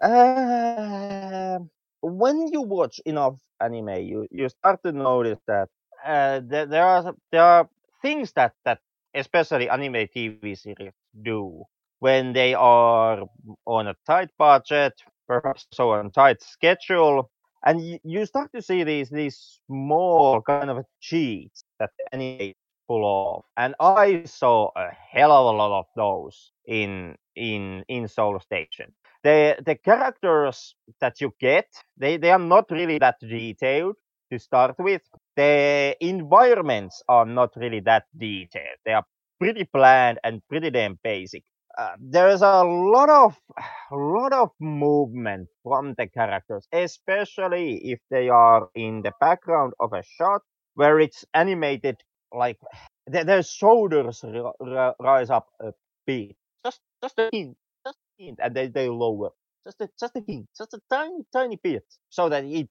Uh, when you watch enough anime, you, you start to notice that uh, there, there are there are things that that especially anime TV series do when they are on a tight budget, perhaps so on a tight schedule, and you, start to see these these small kind of cheats that anime pull off. And I saw a hell of a lot of those in in in Seoul Station. The the characters that you get, they, they are not really that detailed to start with. The environments are not really that detailed. They are pretty bland and pretty damn basic. Uh, there's a lot of lot of movement from the characters, especially if they are in the background of a shot where it's animated like their, their shoulders r- rise up a bit, just just a hint, just a hint, and they they lower, just a just a hint, just a tiny tiny bit, so that it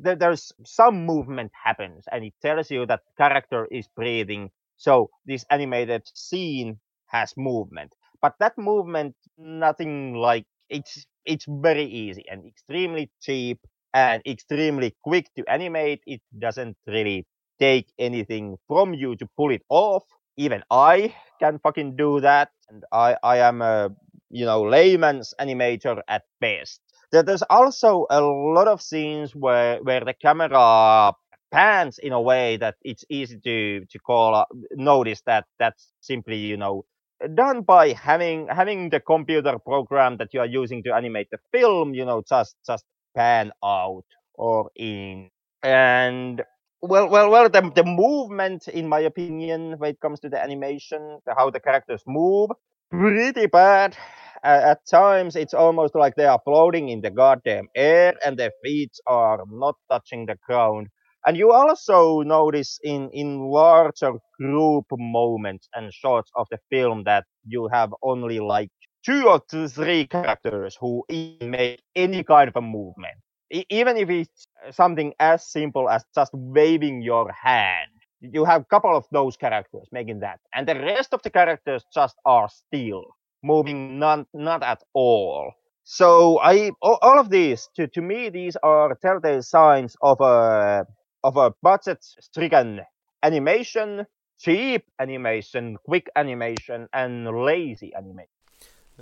there's some movement happens, and it tells you that the character is breathing. So this animated scene has movement, but that movement, nothing like it's it's very easy and extremely cheap and extremely quick to animate. It doesn't really take anything from you to pull it off. Even I can fucking do that. And I, I am a, you know, layman's animator at best. There's also a lot of scenes where, where the camera pans in a way that it's easy to, to call, uh, notice that that's simply, you know, done by having having the computer program that you are using to animate the film you know just just pan out or in. And well, well, well, the, the movement, in my opinion, when it comes to the animation, the, how the characters move, pretty bad. Uh, at times, it's almost like they are floating in the goddamn air and their feet are not touching the ground. And you also notice in, in larger group moments and shots of the film that you have only like two or two, three characters who make any kind of a movement. Even if it's something as simple as just waving your hand, you have a couple of those characters making that. And the rest of the characters just are still moving not, not at all. So I all of these to, to me these are telltale signs of a of a budget stricken animation, cheap animation, quick animation, and lazy animation.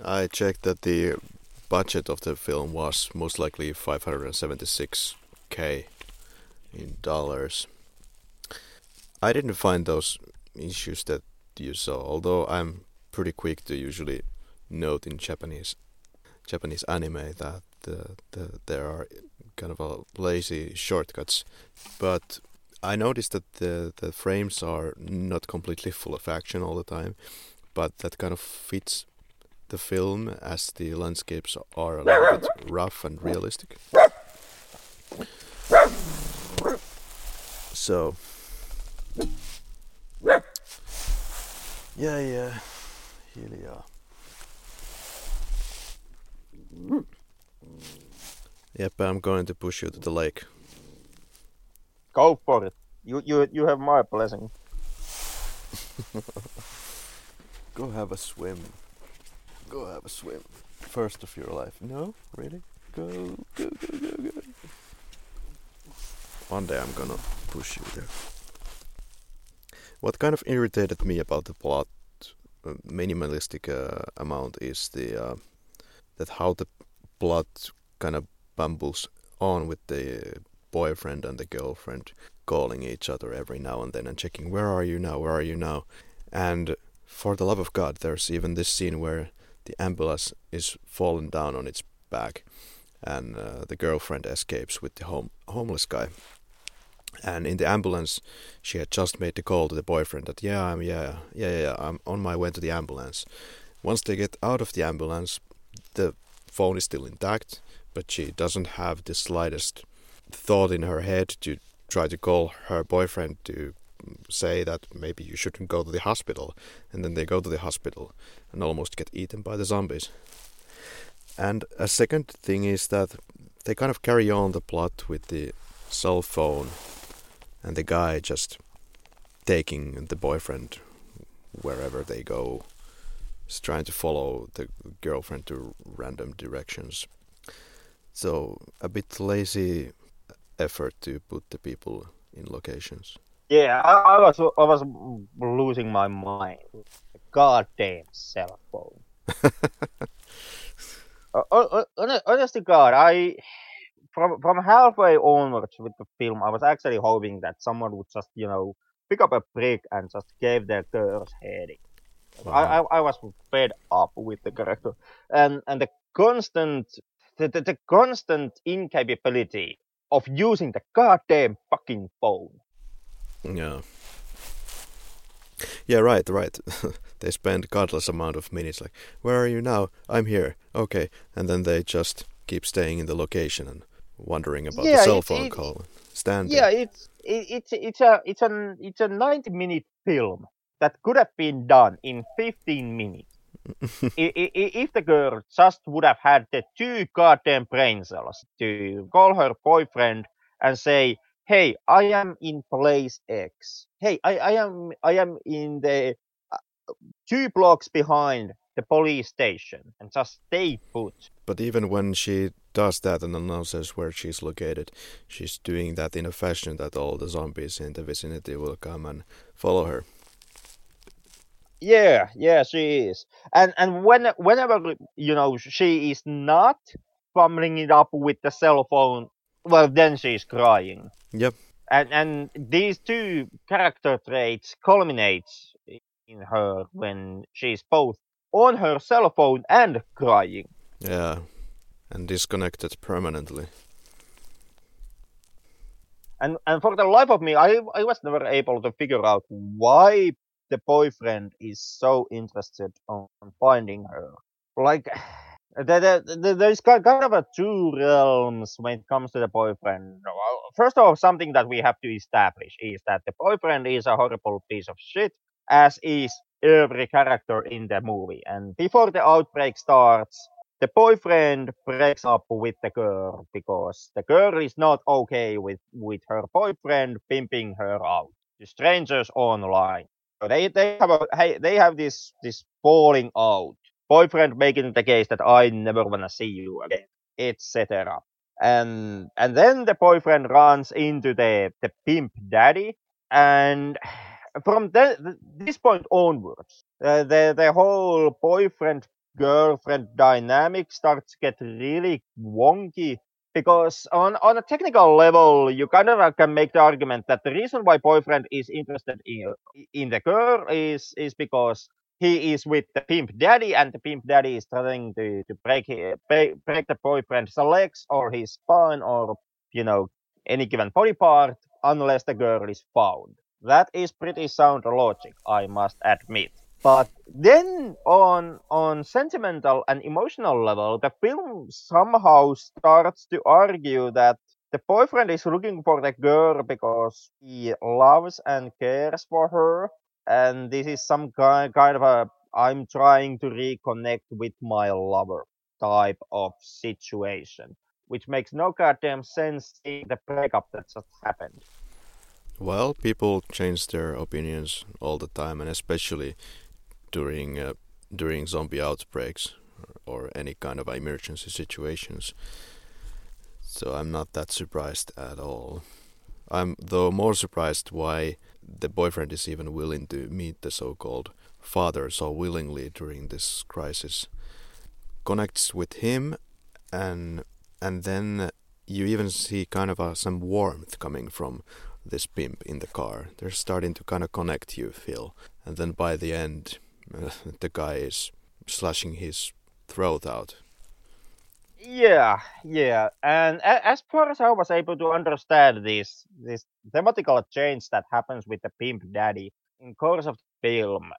I checked that the budget of the film was most likely 576k in dollars. I didn't find those issues that you saw, although I'm pretty quick to usually note in Japanese Japanese anime that the, the there are kind of a lazy shortcuts, but I noticed that the the frames are not completely full of action all the time, but that kind of fits the film as the landscapes are a little bit rough and realistic. So yeah, yeah, Helia. Yep, I'm going to push you to the lake. Go for it. You you you have my blessing. Go have a swim. Go have a swim. First of your life. No? Really? Go, go, go, go, go. One day I'm gonna push you there. What kind of irritated me about the plot, uh, minimalistic uh, amount, is the uh, that how the plot kind of bumbles on with the boyfriend and the girlfriend calling each other every now and then and checking where are you now, where are you now, and for the love of God, there's even this scene where the ambulance is fallen down on its back, and uh, the girlfriend escapes with the home homeless guy. And in the ambulance, she had just made the call to the boyfriend that yeah, I'm yeah, yeah, yeah, yeah, I'm on my way to the ambulance. Once they get out of the ambulance, the phone is still intact, but she doesn't have the slightest thought in her head to try to call her boyfriend to say that maybe you shouldn't go to the hospital. And then they go to the hospital and almost get eaten by the zombies. And a second thing is that they kind of carry on the plot with the cell phone and the guy just taking the boyfriend wherever they go, trying to follow the girlfriend to random directions. So a bit lazy effort to put the people in locations. Yeah, I, I was I was losing my mind. Goddamn cell phone. uh, honest to God, I from from halfway onwards with the film, I was actually hoping that someone would just you know pick up a brick and just give their girl's head. Wow. I, I I was fed up with the character and and the constant the, the, the constant incapability of using the goddamn fucking phone. Yeah. Yeah, right, right. they spend godless amount of minutes like, where are you now? I'm here. Okay. And then they just keep staying in the location and wondering about yeah, the cell phone call. Standing. Yeah, it's it, it's it's a it's a it's a 90 minute film that could have been done in 15 minutes. If the girl just would have had the two goddamn brain cells to call her boyfriend and say, "Hey, I am in place X. Hey, I, I am I am in the uh, two blocks behind the police station," and just stay put. But even when she does that and announces where she's located, she's doing that in a fashion that all the zombies in the vicinity will come and follow her. Yeah, yeah, she is. And and when whenever you know she is not fumbling it up with the cell phone, well then she's crying. Yep. And and these two character traits culminates in her when she's both on her cell phone and crying. Yeah. And disconnected permanently. And and for the life of me, I I was never able to figure out why the boyfriend is so interested on finding her. Like there, there, there's kind of a two realms when it comes to the boyfriend. First of all, something that we have to establish is that the boyfriend is a horrible piece of shit, as is every character in the movie. And before the outbreak starts, the boyfriend breaks up with the girl because the girl is not okay with, with her boyfriend pimping her out to strangers online. They, they have a, hey, they have this this falling out boyfriend making the case that I never wanna see you again, etc. And and then the boyfriend runs into the the pimp daddy, and from the, this point onwards, uh, the the whole boyfriend girlfriend dynamic starts to get really wonky because on on a technical level you kind of can make the argument that the reason why boyfriend is interested in in the girl is is because he is with the pimp daddy, and the pimp daddy is trying to, to break, break break the boyfriend's legs or his spine or you know any given body part unless the girl is found. That is pretty sound logic, I must admit. But then on on sentimental and emotional level, the film somehow starts to argue that the boyfriend is looking for the girl because he loves and cares for her and this is some kind kind of a I'm trying to reconnect with my lover type of situation, which makes no goddamn sense in the breakup that just happened. Well, people change their opinions all the time, and especially during uh, during zombie outbreaks or, any kind of emergency situations. So I'm not that surprised at all. I'm though more surprised why the boyfriend is even willing to meet the so-called father so willingly during this crisis. Connects with him, and and then you even see kind of a, some warmth coming from this pimp in the car. They're starting to kind of connect. You feel, and then by the end, uh, Uh, the guy is slashing his throat out yeah, yeah, and as far as I was able to understand this this thematical change that happens with the pimp daddy in course of the film,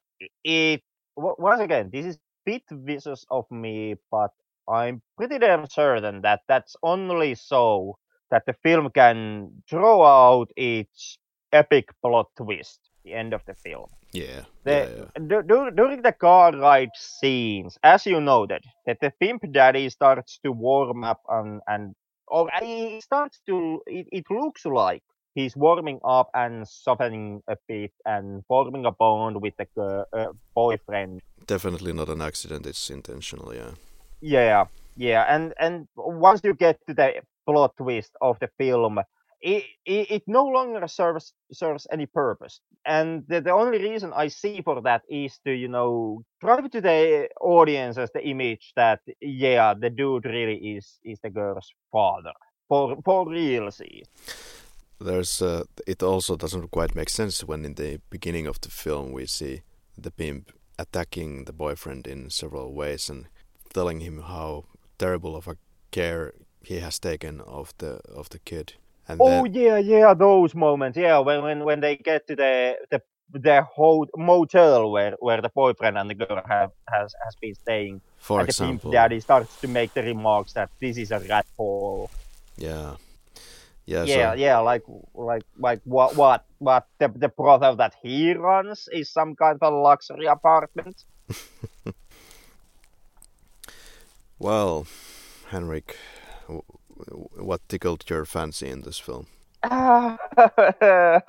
it once again this is bit vicious of me, but I'm pretty damn certain that that's only so that the film can throw out its epic plot twist at the end of the film. Yeah. The, yeah, yeah. D- during the car ride scenes, as you noted, that the pimp daddy starts to warm up and and or he starts to. It, it looks like he's warming up and softening a bit and forming a bond with the uh, boyfriend. Definitely not an accident. It's intentional. Yeah. Yeah, yeah, and and once you get to the plot twist of the film, it, it, no longer serves serves any purpose. And the, the only reason i see for that is to you know drive to the audience as the image that yeah the dude really is is the girl's father. For for real see. There's uh, it also doesn't quite make sense when in the beginning of the film we see the pimp attacking the boyfriend in several ways and telling him how terrible of a care he has taken of the of the kid and oh then, yeah, yeah, those moments. Yeah, when when when they get to the the the whole motel where where the boyfriend and the girl have has has been staying. For and example, the daddy starts to make the remarks that this is a rat hole. Yeah. Yeah, yeah, so. yeah, like, like, like, what, what, what? The the brothel that he runs is some kind of a luxury apartment. well, Henrik, what tickled your fancy in this film? I, uh,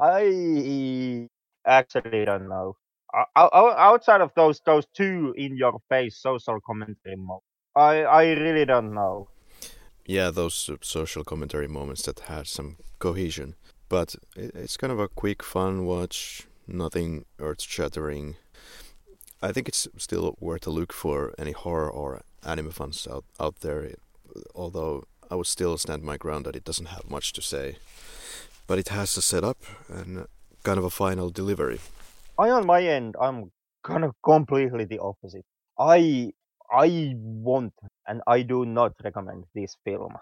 I actually don't know. Outside of those those two in your face social commentary moments, I I really don't know. Yeah, those social commentary moments that had some cohesion, but it's kind of a quick, fun watch. Nothing earth-shattering. I think it's still worth a look for any horror or anime fans out out there. Although I would still stand my ground that it doesn't have much to say, but it has a setup and kind of a final delivery. I on my end, I'm kind of completely the opposite. I I want and I do not recommend this film.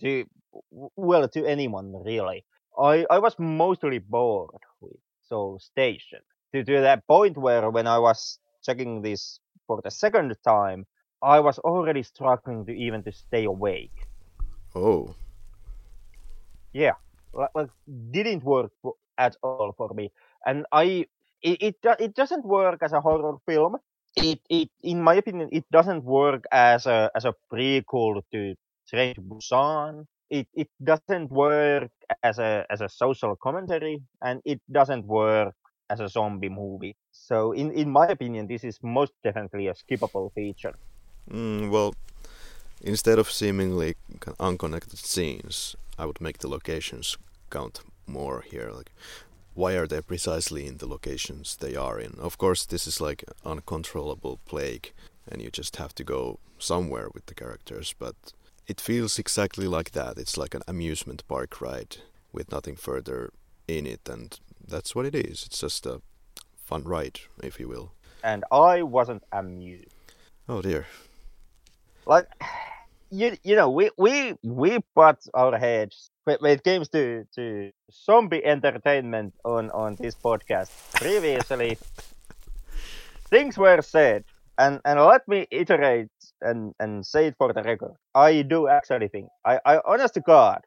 to well to anyone really. I I was mostly bored with Seoul Station to to that point where when I was checking this for the second time, I was already struggling to even to stay awake. Oh. Yeah, like, like didn't work for, at all for me, and I it it, it doesn't work as a horror film. It it in my opinion it doesn't work as a as a prequel to Train to Busan. It it doesn't work as a as a social commentary, and it doesn't work as a zombie movie. So in in my opinion, this is most definitely a skippable feature. Mm, well, instead of seemingly unconnected scenes, I would make the locations count more here. Like, why are they precisely in the locations they are in? Of course, this is like uncontrollable plague, and you just have to go somewhere with the characters. But it feels exactly like that. It's like an amusement park ride with nothing further in it, and that's what it is. It's just a fun ride, if you will. And I wasn't amused. Oh dear. Like you, you know, we we we put our heads when it comes to to zombie entertainment on on this podcast previously. things were said, and and let me iterate and and say it for the record. I do actually think I I honest to God,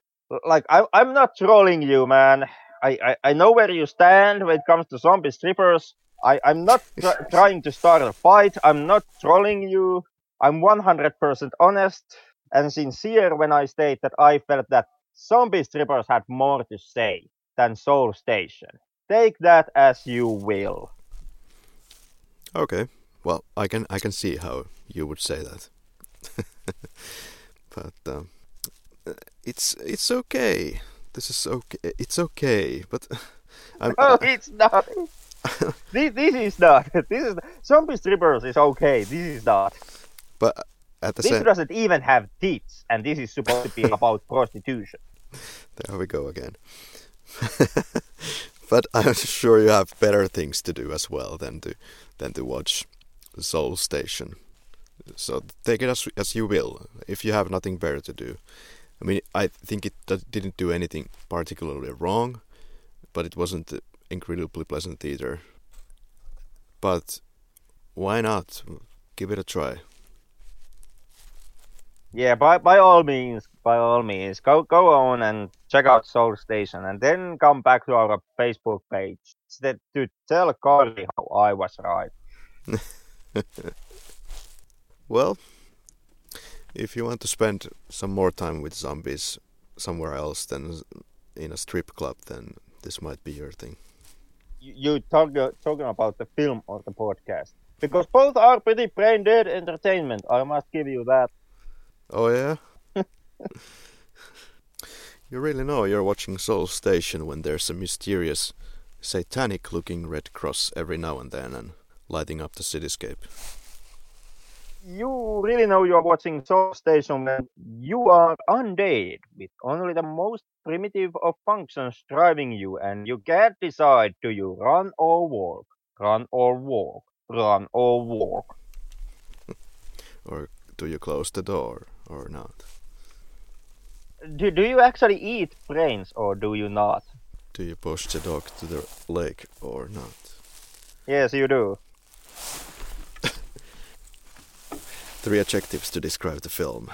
like I I'm not trolling you, man. I, I, I know where you stand when it comes to zombie strippers. I, I'm not tr- trying to start a fight. I'm not trolling you. I'm 100% honest and sincere when I state that I felt that zombie strippers had more to say than Seoul Station. Take that as you will. Okay. Well, I can I can see how you would say that. but um, it's it's okay this is okay. It's okay, but I'm. Oh, it's not. this this is not. This is zombie strippers is okay. This is not. But at the this same, doesn't even have tits, and this is supposed to be about prostitution. There we go again. but I'm sure you have better things to do as well than to than to watch Seoul Station. So take it as as you will. If you have nothing better to do, I mean, I think it didn't do anything particularly wrong, but it wasn't incredibly pleasant either. But why not? Give it a try. Yeah, by by all means, by all means, go go on and check out Seoul Station, and then come back to our Facebook page to tell Karri how I was right. well, if you want to spend some more time with zombies somewhere else than in a strip club, then this might be your thing. You talk, uh, talking about the film or the podcast? Because both are pretty brain dead entertainment. I must give you that. Oh yeah. you really know you're watching Seoul Station when there's a mysterious, satanic-looking red cross every now and then and lighting up the cityscape you really know you are watching Seoul Station when you are undead with only the most primitive of functions driving you and you can't decide do you run or walk, run or walk, run or walk. or do you close the door or not? Do, do you actually eat brains or do you not? Do you push the dog to the lake or not? Yes, you do. three adjectives to describe the film.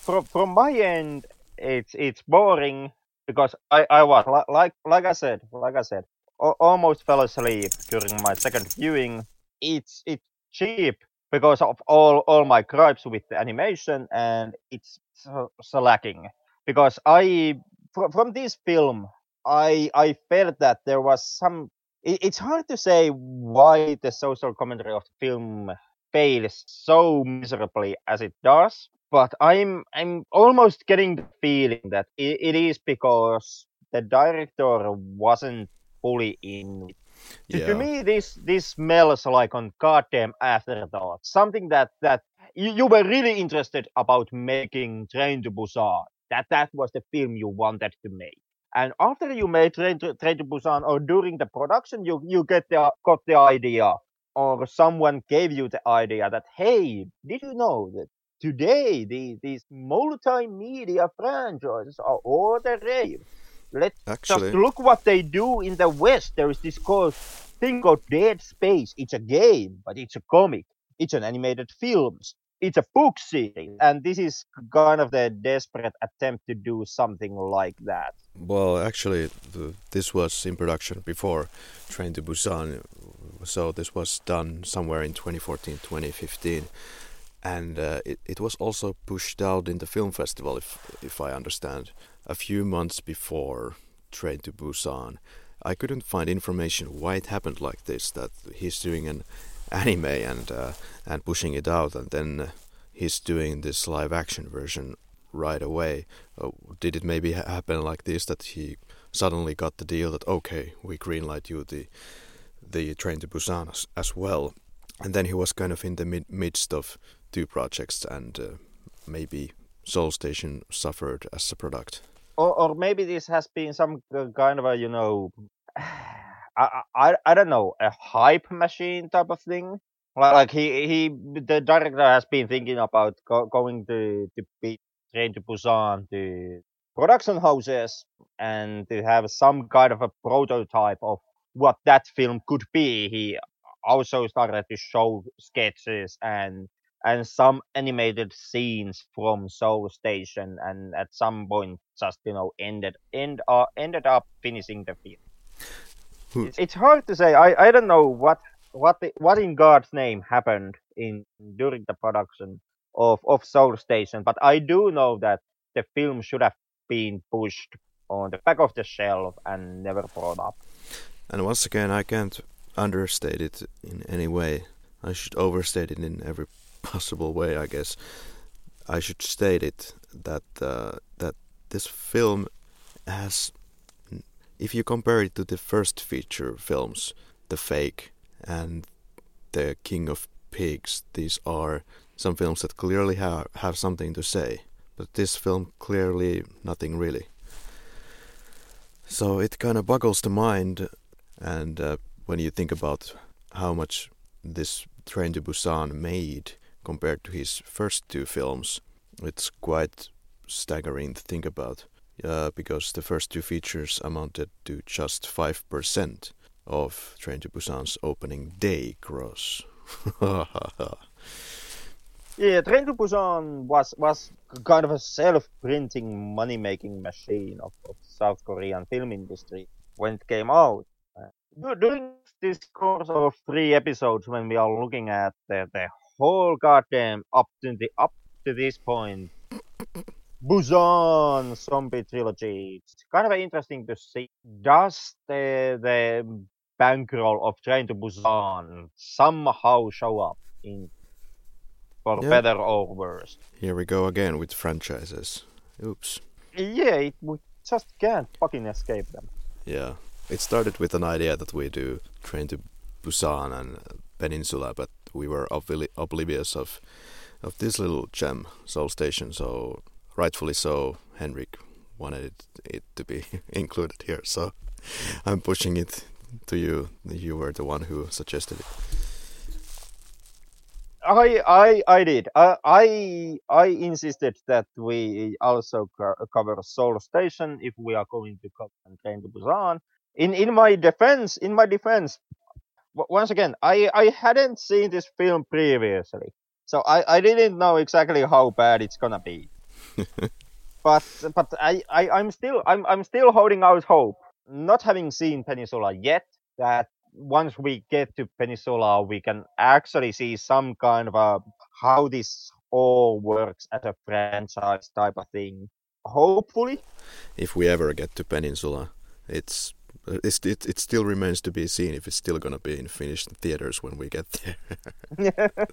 From from my end, it's it's boring because I I was like like I said like I said almost fell asleep during my second viewing. It's it's cheap because of all all my gripes with the animation and it's so, so lacking because I from, from this film I I felt that there was some it, it's hard to say why the social commentary of the film fails so miserably as it does. But I'm I'm almost getting the feeling that it, it is because the director wasn't fully in. Yeah. To, me, this this smells like on goddamn afterthought. Something that that you, you were really interested about making Train to Busan. That that was the film you wanted to make. And after you made Train to, Train to Busan, or during the production, you you get the got the idea or someone gave you the idea that hey did you know that today the, these multimedia franchises are all the rave. Let's Actually, just look what they do in the West. There is this called thing called Dead Space. It's a game, but it's a comic. It's an animated films. It's a book series, and this is kind of the desperate attempt to do something like that. well, actually, the, this was in production before Train to Busan, so this was done somewhere in 2014, 2015, and uh, it it was also pushed out in the film festival, if if I understand, a few months before Train to Busan. I couldn't find information why it happened like this. That he's doing an anime and uh, and pushing it out, and then he's doing this live action version right away. Uh, did it maybe ha- happen like this that he suddenly got the deal that okay, we greenlight you the the Train to Busan as, as well, and then he was kind of in the mid- midst of two projects, and uh, maybe Seoul Station suffered as a product. Or, or maybe this has been some kind of a you know I, I I don't know a hype machine type of thing? Li- like he he the director has been thinking about go, going to to be train to Busan to production houses and to have some kind of a prototype of what that film could be. He also started to show sketches and and some animated scenes from Seoul Station, and at some point just you know ended end uh, ended up finishing the film. Hmm. It's, it's hard to say. I, I don't know what what what in God's name happened in during the production of of Seoul Station, but I do know that the film should have been pushed on the back of the shelf and never brought up. And once again, I can't understate it in any way. I should overstate it in every possible way, I guess. I should state it that uh, that this film has, if you compare it to the first feature films, The Fake and The King of Pigs, these are some films that clearly have have something to say. But this film clearly nothing really. So it kind of boggles the mind and uh, when you think about how much this Train to Busan made compared to his first two films, it's quite staggering to think about. Uh, because the first two features amounted to just 5% of Train to Busan's opening day gross. Yeah, Train to Busan was was kind of a self-printing money-making machine of, of South Korean film industry when it came out. Uh, during this course of three episodes, when we are looking at the, the whole goddamn up to the up to this point, Busan zombie trilogy, it's kind of interesting to see. Does the the bankroll of Train to Busan somehow show up in for Yeah. better or worse? Here we go again with franchises. Oops. Yeah, it, we just can't fucking escape them. Yeah. It started with an idea that we do Train to Busan and Peninsula, but we were obli- oblivious of of this little gem, Seoul Station. So rightfully so, Henrik wanted it, it to be included here. So I'm pushing it to you. You were the one who suggested it. I I I did. I I, I insisted that we also co- cover Seoul Station if we are going to cover Train to Busan. In in my defense, in my defense, once again, I I hadn't seen this film previously, so I I didn't know exactly how bad it's gonna be. but but I, I I'm still I'm I'm still holding out hope. Not having seen Peninsula yet, that once we get to Peninsula, we can actually see some kind of a how this all works as a franchise type of thing. Hopefully, If we ever get to Peninsula, it's it's, it, it still remains to be seen if it's still gonna be in Finnish theaters when we get there.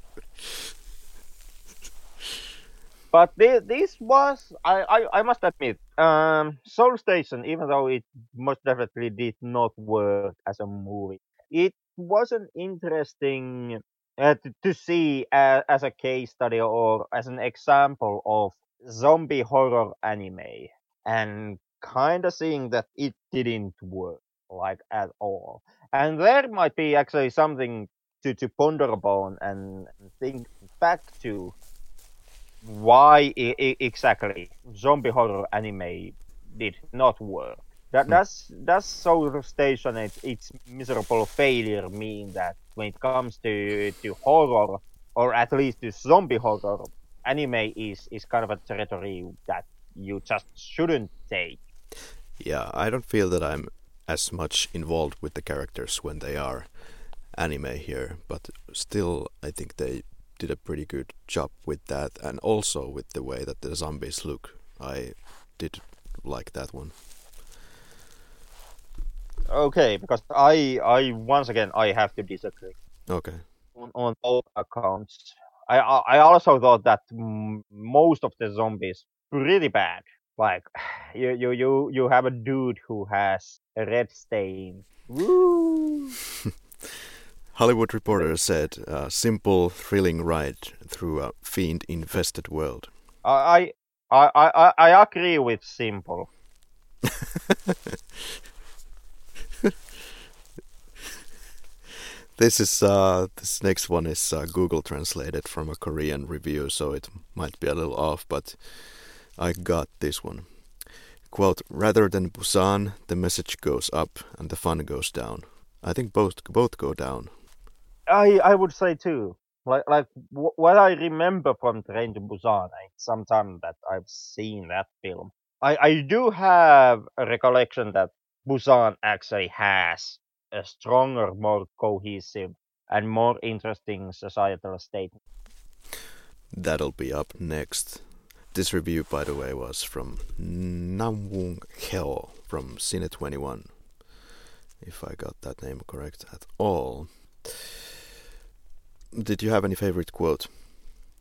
but this, this was I, I I must admit, um, Seoul Station, even though it most definitely did not work as a movie, it was an interesting uh, to, to see uh, as a case study or as an example of zombie horror anime, and kind of seeing that it didn't work like at all, and there might be actually something to to ponder upon and think back to why I- I- exactly zombie horror anime did not work. That, hmm. does does Seoul Station its, its miserable failure mean that when it comes to to horror or at least to zombie horror, anime is is kind of a territory that you just shouldn't take. Yeah, I don't feel that I'm as much involved with the characters when they are anime here, but still, I think they did a pretty good job with that, and also with the way that the zombies look. I did like that one. Okay, because I I once again I have to disagree Okay. on, on both accounts. I I also thought that most of the zombies pretty bad. Like you you you you have a dude who has a red stain. Woo! Hollywood Reporter said, a simple, thrilling ride through a fiend-infested world. I I I I, I agree with simple. This is uh, this next one is uh, Google translated from a Korean review, so it might be a little off, but I got this one. Quote: Rather than Busan, the message goes up and the fun goes down. I think both both go down. I I would say too. Like like wh- what I remember from Train to Busan, it's sometime that I've seen that film. I I do have a recollection that Busan actually has a stronger, more cohesive, and more interesting societal statement. That'll be up next. This review, by the way, was from Namwoong Heo from Cine 21. If I got that name correct at all. Did you have any favorite quote?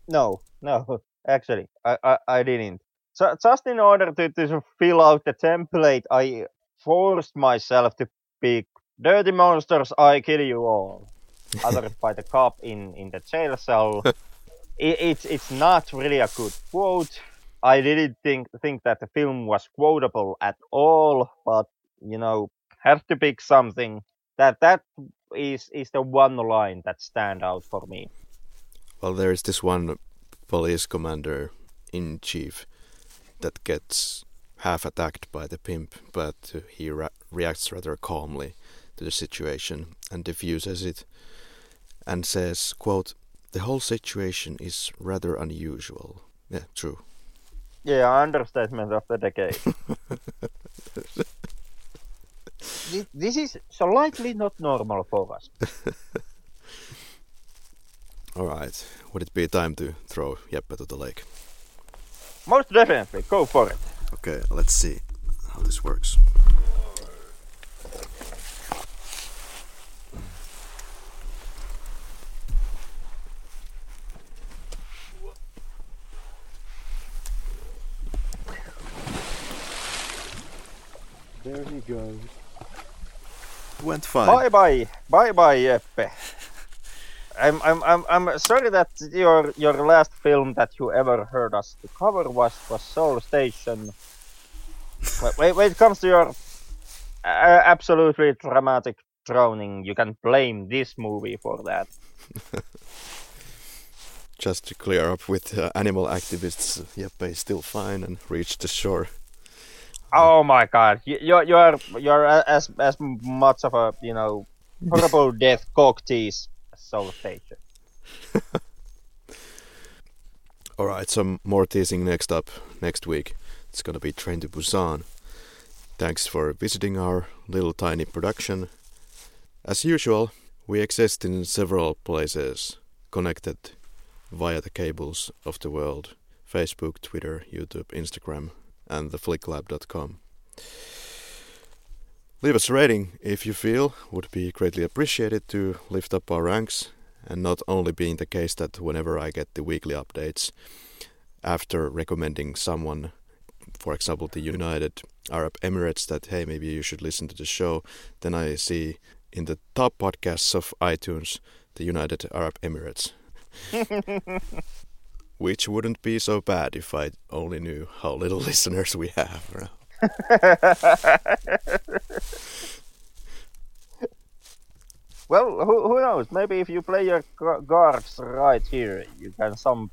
No, no, actually, I I, I didn't. So just in order to, to fill out the template, I forced myself to pick "Dirty monsters, I kill you all," uttered by the cop in in the jail cell. it, it's it's not really a good quote. I didn't think think that the film was quotable at all, but you know, have to pick something. That that is is the one line that stand out for me. Well, there is this one police commander in chief that gets half attacked by the pimp, but he ra- reacts rather calmly to the situation and diffuses it and says, quote, the whole situation is rather unusual. Yeah, true. Yeah, understatement of the decade. Thi- this is slightly not normal for us. All right. Would it be time to throw Jeppe to the lake? Most definitely, go for it. Okay, let's see how this works. There he goes. Went fine. Bye bye, bye bye, Jeppe. I'm, I'm, I'm, I'm sorry that your your last film that you ever heard us to cover was was Seoul Station. Wh- when, when it comes to your uh, absolutely dramatic drowning, you can blame this movie for that. Just to clear up with uh, animal activists, Jeppe is still fine and reached the shore. Oh my god, you, you're you're you're as as much of a you know horrible death cock tease as Seoul Station. All right, some more teasing next up next week. It's gonna be Train to Busan. Thanks for visiting our little tiny production. As usual, we exist in several places, connected via the cables of the world: Facebook, Twitter, YouTube, Instagram, and theflicklab.com. Leave us a rating if you feel would be greatly appreciated to lift up our ranks and not only being the case that whenever I get the weekly updates after recommending someone, for example, the United Arab Emirates, that hey, maybe you should listen to the show, then I see in the top podcasts of iTunes the United Arab Emirates. Which wouldn't be so bad if I only knew how little listeners we have. Well, who, who knows? Maybe if you play your gu- guards right here, you can some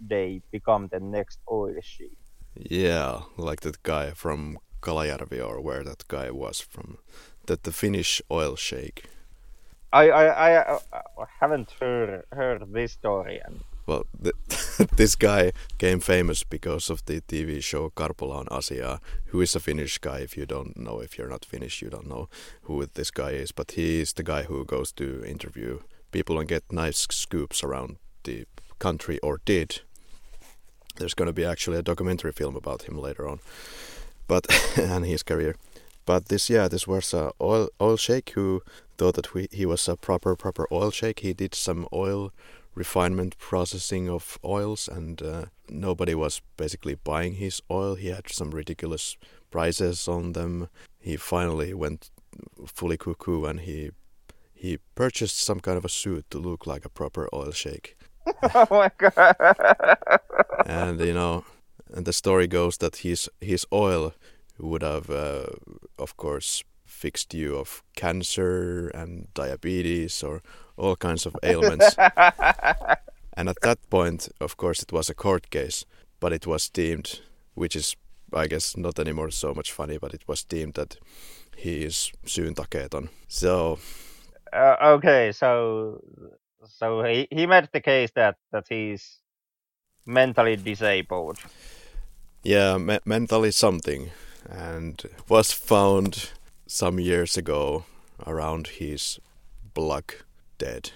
they become the next oil sheik. Yeah, like that guy from Kalajärvi or where that guy was from, that the Finnish oil sheik. I I, I, uh, I haven't heard heard this story and well, the, this guy came famous because of the TV show Karpolla on asiaa, who is a Finnish guy. If you don't know, if you're not Finnish, you don't know who this guy is. But he is the guy who goes to interview people and get nice scoops around the country, or did. There's going to be actually a documentary film about him later on, but and his career. But this, yeah, this was a oil oil sheik who thought that we, he was a proper proper oil sheik. He did some oil refinement processing of oils, and uh, nobody was basically buying his oil. He had some ridiculous prices on them. He finally went fully cuckoo, and he he purchased some kind of a suit to look like a proper oil shake. oh my god! and you know, and the story goes that his his oil would have, uh, of course, fixed you of cancer and diabetes or all kinds of ailments. and at that point, of course, it was a court case, but it was deemed, which is, I guess, not anymore so much funny, but it was deemed that he is syyntakeeton. So. Uh, okay, so so he, he made the case that that he's mentally disabled. Yeah, me mentally something, and was found some years ago around his block dead.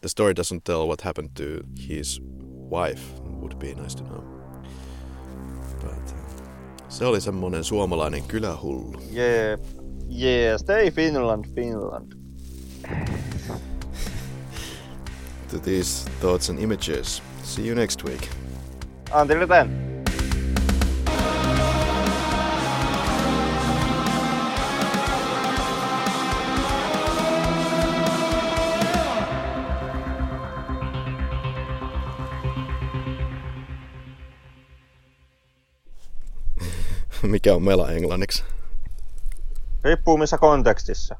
The story doesn't tell what happened to his wife. Would be nice to know. But uh, se oli semmonen suomalainen kylähullu. Yeah, yeah, stay Finland, Finland. to these thoughts and images. See you next week. Until then. Mikä on mela englanniksi? Riippuu missä kontekstissa.